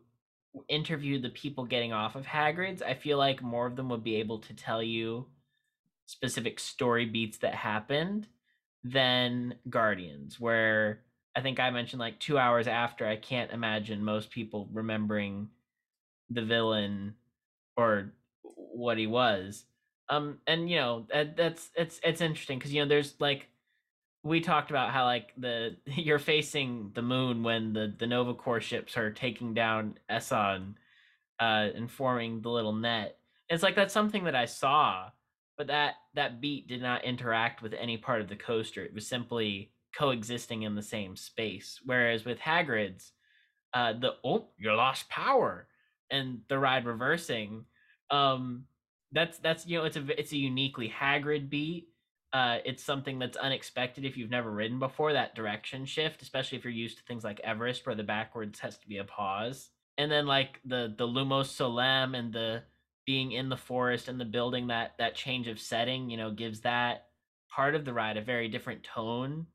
interview the people getting off of Hagrid's, I feel like more of them would be able to tell you specific story beats that happened than Guardians, where I think I mentioned like two hours after, I can't imagine most people remembering the villain or what he was. Um, and you know that, that's it's it's interesting because you know there's like we talked about how like the you're facing the moon when the the Nova Corps ships are taking down Eson, uh, and forming the little net. It's like that's something that I saw, but that that beat did not interact with any part of the coaster. It was simply coexisting in the same space. Whereas with Hagrid's, uh, the oh you lost power and the ride reversing, um, that's that's you know it's a it's a uniquely Hagrid beat. Uh, it's something that's unexpected if you've never ridden before. That direction shift, especially if you're used to things like Everest, where the backwards has to be a pause, and then like the the Lumos Solem and the being in the forest and the building that that change of setting, you know, gives that part of the ride a very different tone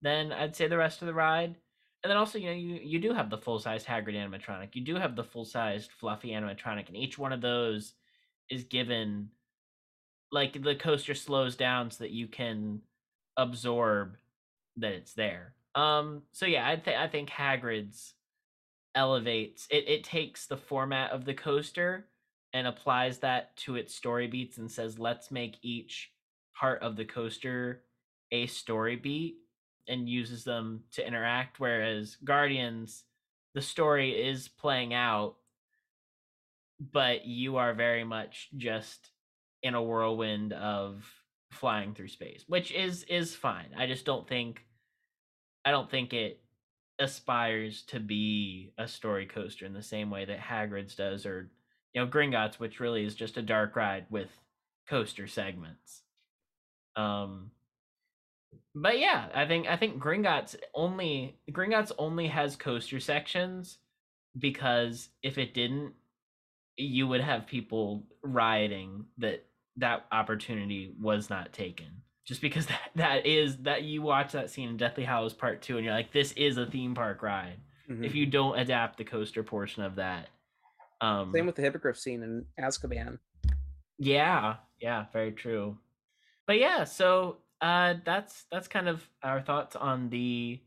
than I'd say the rest of the ride. And then also, you know, you you do have the full sized Hagrid animatronic. You do have the full sized fluffy animatronic, and each one of those is given like the coaster slows down so that you can absorb that it's there. Um so yeah, I think I think Hagrid's elevates it it takes the format of the coaster and applies that to its story beats and says let's make each part of the coaster a story beat and uses them to interact whereas Guardians the story is playing out but you are very much just in a whirlwind of flying through space which is is fine i just don't think i don't think it aspires to be a story coaster in the same way that Hagrid's does, or you know, Gringotts, which really is just a dark ride with coaster segments. Um, but yeah, I think I think Gringotts only Gringotts only has coaster sections because if it didn't, you would have people rioting that that opportunity was not taken. Just because that that is that you watch that scene in Deathly Hallows Part Two and you're like, this is a theme park ride. Mhm. If you don't adapt the coaster portion of that, um, Same with the hippogriff scene in Azkaban. yeah, yeah, very true. But yeah, so uh that's that's kind of our thoughts on the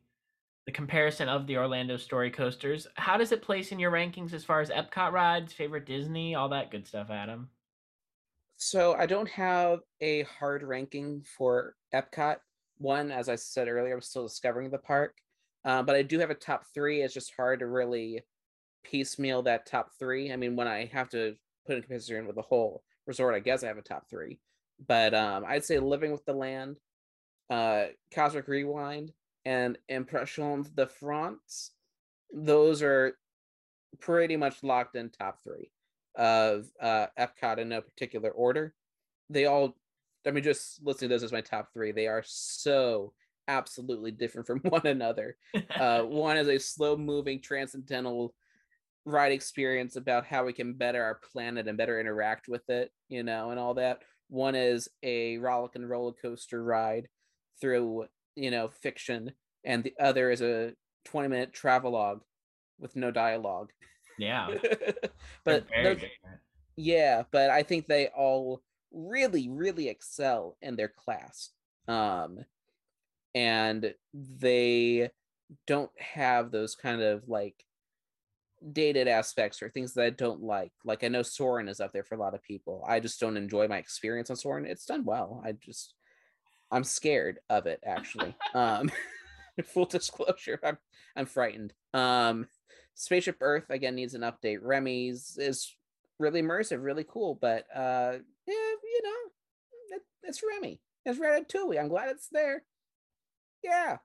the comparison of the Orlando story coasters. How does it place in your rankings as far as Epcot rides, favorite Disney, all that good stuff, Adam? So I don't have a hard ranking for Epcot. One, as I said earlier, I'm still discovering the park, uh, but I do have a top three. It's just hard to really piecemeal that top three. I mean, when I have to put in comparison with the whole resort, I guess I have a top three. But um, I'd say Living with the Land, uh, Cosmic Rewind, and Impressions de France. Those are pretty much locked in top three of uh, Epcot in no particular order. They all, I mean, just listening to those as my top three, they are so absolutely different from one another. Uh, one is a slow moving transcendental ride experience about how we can better our planet and better interact with it, you know, and all that. One is a rollick and roller coaster ride through, you know, fiction, and the other is a 20 minute travelogue with no dialogue. yeah, but very those- yeah, but I think they all really, really excel in their class. Um, and they don't have those kind of like dated aspects or things that I don't like. Like I know Soarin' is up there for a lot of people. I just don't enjoy my experience on Soarin'. It's done well. I just I'm scared of it actually. um full disclosure, I'm I'm frightened. Um Spaceship Earth again needs an update. Remy's is really immersive, really cool, but uh yeah, you know, it, it's Remy. It's Ratatouille. I'm glad it's there. Yeah.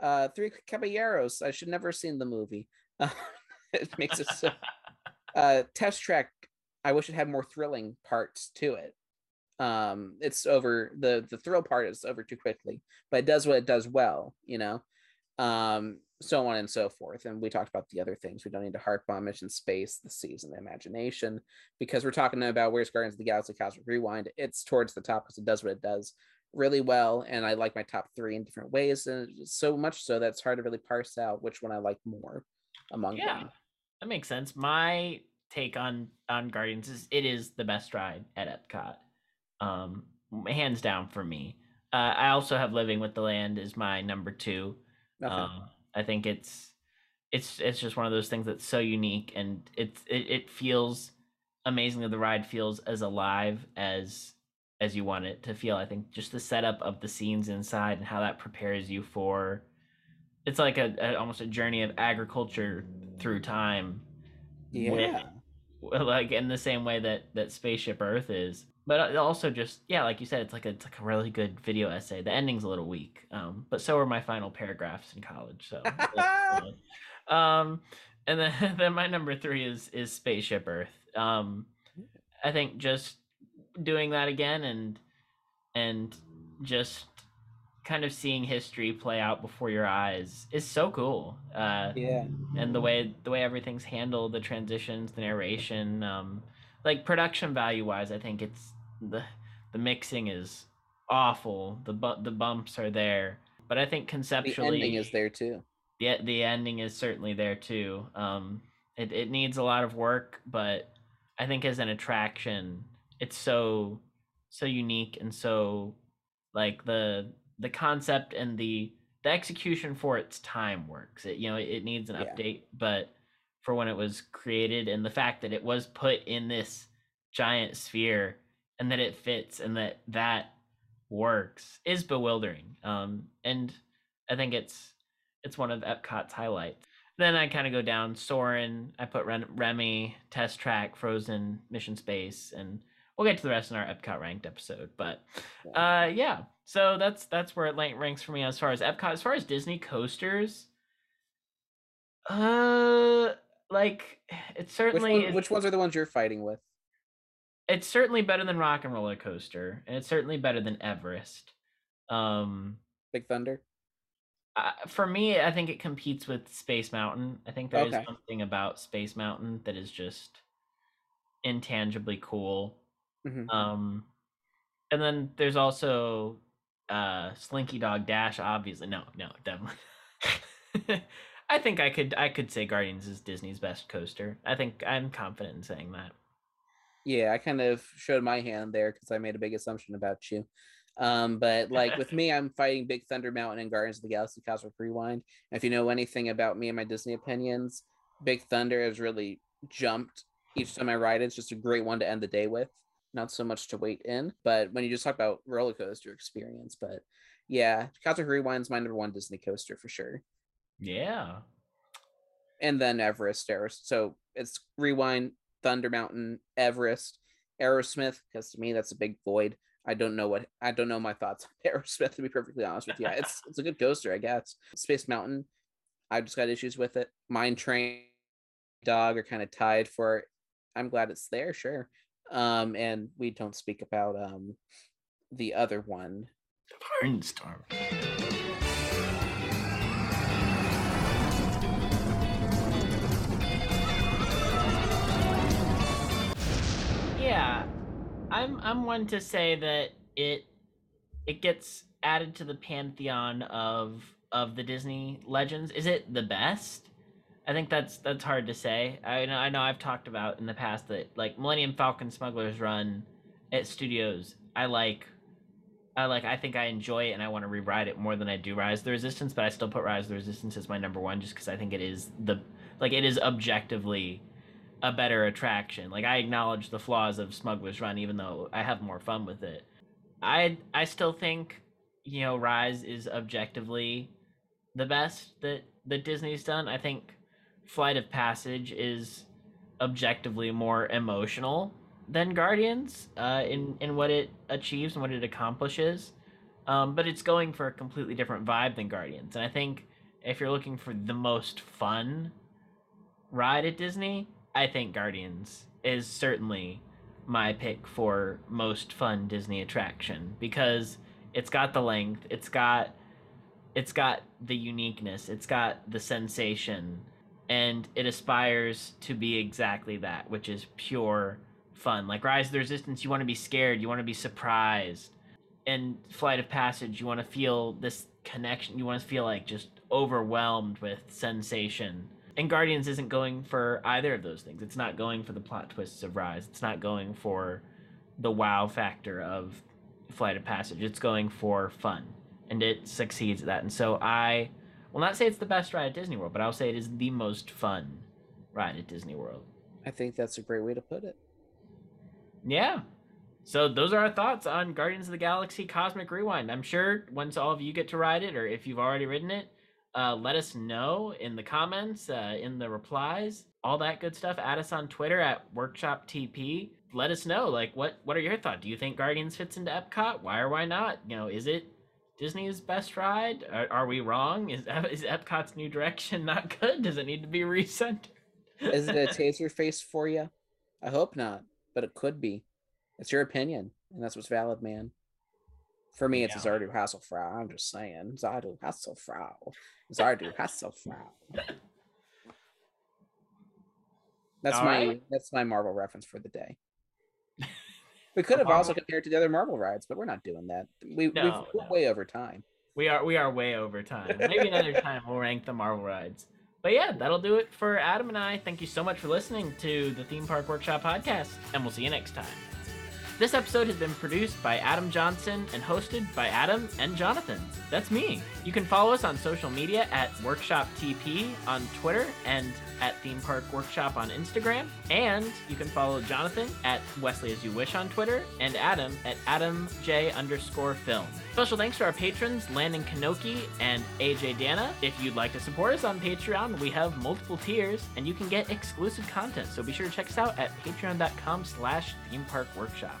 Uh Three Caballeros. I should never have seen the movie. it makes it so uh test track i wish it had more thrilling parts to it um it's over the the thrill part is over too quickly but it does what it does well you know? Um so on and so forth. And we talked about the other things. We don't need to harp on mission space the seas and the imagination because we're talking about where's guardians of the galaxy cosmic rewind. It's towards the top because it does what it does really well. And i like my top three in different ways. And so much so that it's hard to really parse out which one i like more among Yeah, them. that makes sense. My take on on Guardians is it is the best ride at Epcot, um, hands down for me. Uh, I also have Living with the Land is my number two. Um, I think it's it's it's just one of those things that's so unique and it's it, it feels amazingly the ride feels as alive as as you want it to feel. I think just the setup of the scenes inside and how that prepares you for it's like a, a almost a journey of agriculture through time yeah well, like in the same way that that spaceship earth is but uh, also just yeah like you said it's like a, it's like a really good video essay. The ending's a little weak um but so are my final paragraphs in college so um and then then my number three is is spaceship earth. Um i think just doing that again and and just kind of seeing history play out before your eyes is so cool. Uh yeah. and the way the way everything's handled the transitions the narration um like production value wise i think it's the the mixing is awful. The bu- the bumps are there. But i think conceptually the ending is there too. The, the ending is certainly there too. Um it, it needs a lot of work but i think as an attraction it's so so unique and so like the the concept and the the execution for its time works. It you know it, needs an Yeah. update but for when it was created and the fact that it was put in this giant sphere and that it fits and that that works is bewildering um and i think it's it's one of epcot's highlights. Then i kind of go down Soarin' i put Ren- remy test track frozen mission space and we'll get to the rest in our epcot ranked episode but uh yeah so that's that's where it ranks for me as far as epcot. As far as disney coasters Uh, like it's Which, certainly one, is- which ones are the ones you're fighting with? it's certainly better than Rock and Roller Coaster, and it's certainly better than Everest. Um, Big Thunder. uh, for me, I think it competes with Space Mountain. I think there is Okay. something about Space Mountain that is just intangibly cool. Mhm. Um, and then there's also uh Slinky Dog Dash. Obviously, no, no, definitely. I think I could I could say Guardians is Disney's best coaster. I think I'm confident in saying that. Yeah, I kind of showed my hand there because I made a big assumption about you. Um, but like with me, I'm fighting Big Thunder Mountain and Guardians of the Galaxy Cosmic Rewind. And if you know anything about me and my Disney opinions, Big Thunder has really jumped each time I ride it. It's just a great one to end the day with. Not so much to wait in, but when you just talk about roller coaster experience, but yeah, Cosmic Rewind's my number one Disney coaster for sure. Yeah. and then Everest, Everest. So it's Rewind, Thunder Mountain, Everest, Aerosmith, because to me that's a big void. I don't know what I don't know my thoughts on Aerosmith to be perfectly honest with you. It's it's a good coaster, I guess. Space Mountain, I've just got issues with it. Mine Train, Dog are kind of tied for. it. I'm glad it's there, sure. Um, and we don't speak about um the other one. Barnstorm. Yeah, I'm I'm one to say that it it gets added to the pantheon of of the Disney legends. Is it the best? I think that's that's hard to say. I know I know I've talked about in the past that like Millennium Falcon Smugglers Run at studios. I like I like I think I enjoy it and I want to rewrite it more than I do Rise of the Resistance, but I still put Rise of the Resistance as my number one just because I think it is the like it is objectively a better attraction. Like I acknowledge the flaws of Smuggler's Run, even though I have more fun with it. I I still think you know Rise is objectively the best that that Disney's done. I think Flight of Passage is objectively more emotional than Guardians uh, in in what it achieves and what it accomplishes. Um, but it's going for a completely different vibe than Guardians, and I think if you're looking for the most fun ride at Disney, I think Guardians is certainly my pick for most fun Disney attraction because it's got the length, it's got it's got the uniqueness, it's got the sensation, and it aspires to be exactly that, which is pure fun. Like Rise of the Resistance, you want to be scared, you want to be surprised. And Flight of Passage, you want to feel this connection, you want to feel like just overwhelmed with sensation. And Guardians isn't going for either of those things. It's not going for the plot twists of Rise. It's not going for the wow factor of Flight of Passage. It's going for fun. And it succeeds at that. And so I will not say it's the best ride at Disney World, but I'll say it is the most fun ride at Disney World. I think that's a great way to put it. Yeah. So those are our thoughts on Guardians of the Galaxy Cosmic Rewind. I'm sure once all of you get to ride it, or if you've already ridden it, uh, let us know in the comments, uh, in the replies, all that good stuff. Add us on Twitter at Workshop TP. Let us know, like, what what are your thoughts? Do you think Guardians fits into Epcot? Why or why not? You know, is it Disney's best ride? Are, are we wrong? Is is Epcot's new direction not good? Does it need to be recentered? Is it a Taserface for you? I hope not, but it could be. It's your opinion, and that's what's valid, man. For me, it's Yeah. Zardu Hasselfrau. I'm just saying, Zardu Hasselfrau. Zardu Hasselfrau. That's All my right. that's my Marvel reference for the day. We could have also compared to the other Marvel rides, but we're not doing that. We No, we've no. we're way over time. We are we are way over time. Maybe another time we'll rank the Marvel rides. But yeah, that'll do it for Adam and I. Thank you so much for listening to the Theme Park Workshop podcast, and we'll see you next time. This episode has been produced by Adam Johnson and hosted by Adam and Jonathan. That's me. You can follow us on social media at Workshop TP on Twitter and at Theme Park Workshop on Instagram. And you can follow Jonathan at Wesley as you wish on Twitter and Adam at Adam J underscore film. Special thanks to our patrons Landon Kanoki and AJ Dana. If you'd like to support us on Patreon, we have multiple tiers and you can get exclusive content. So be sure to check us out at patreon.com slash theme park workshop.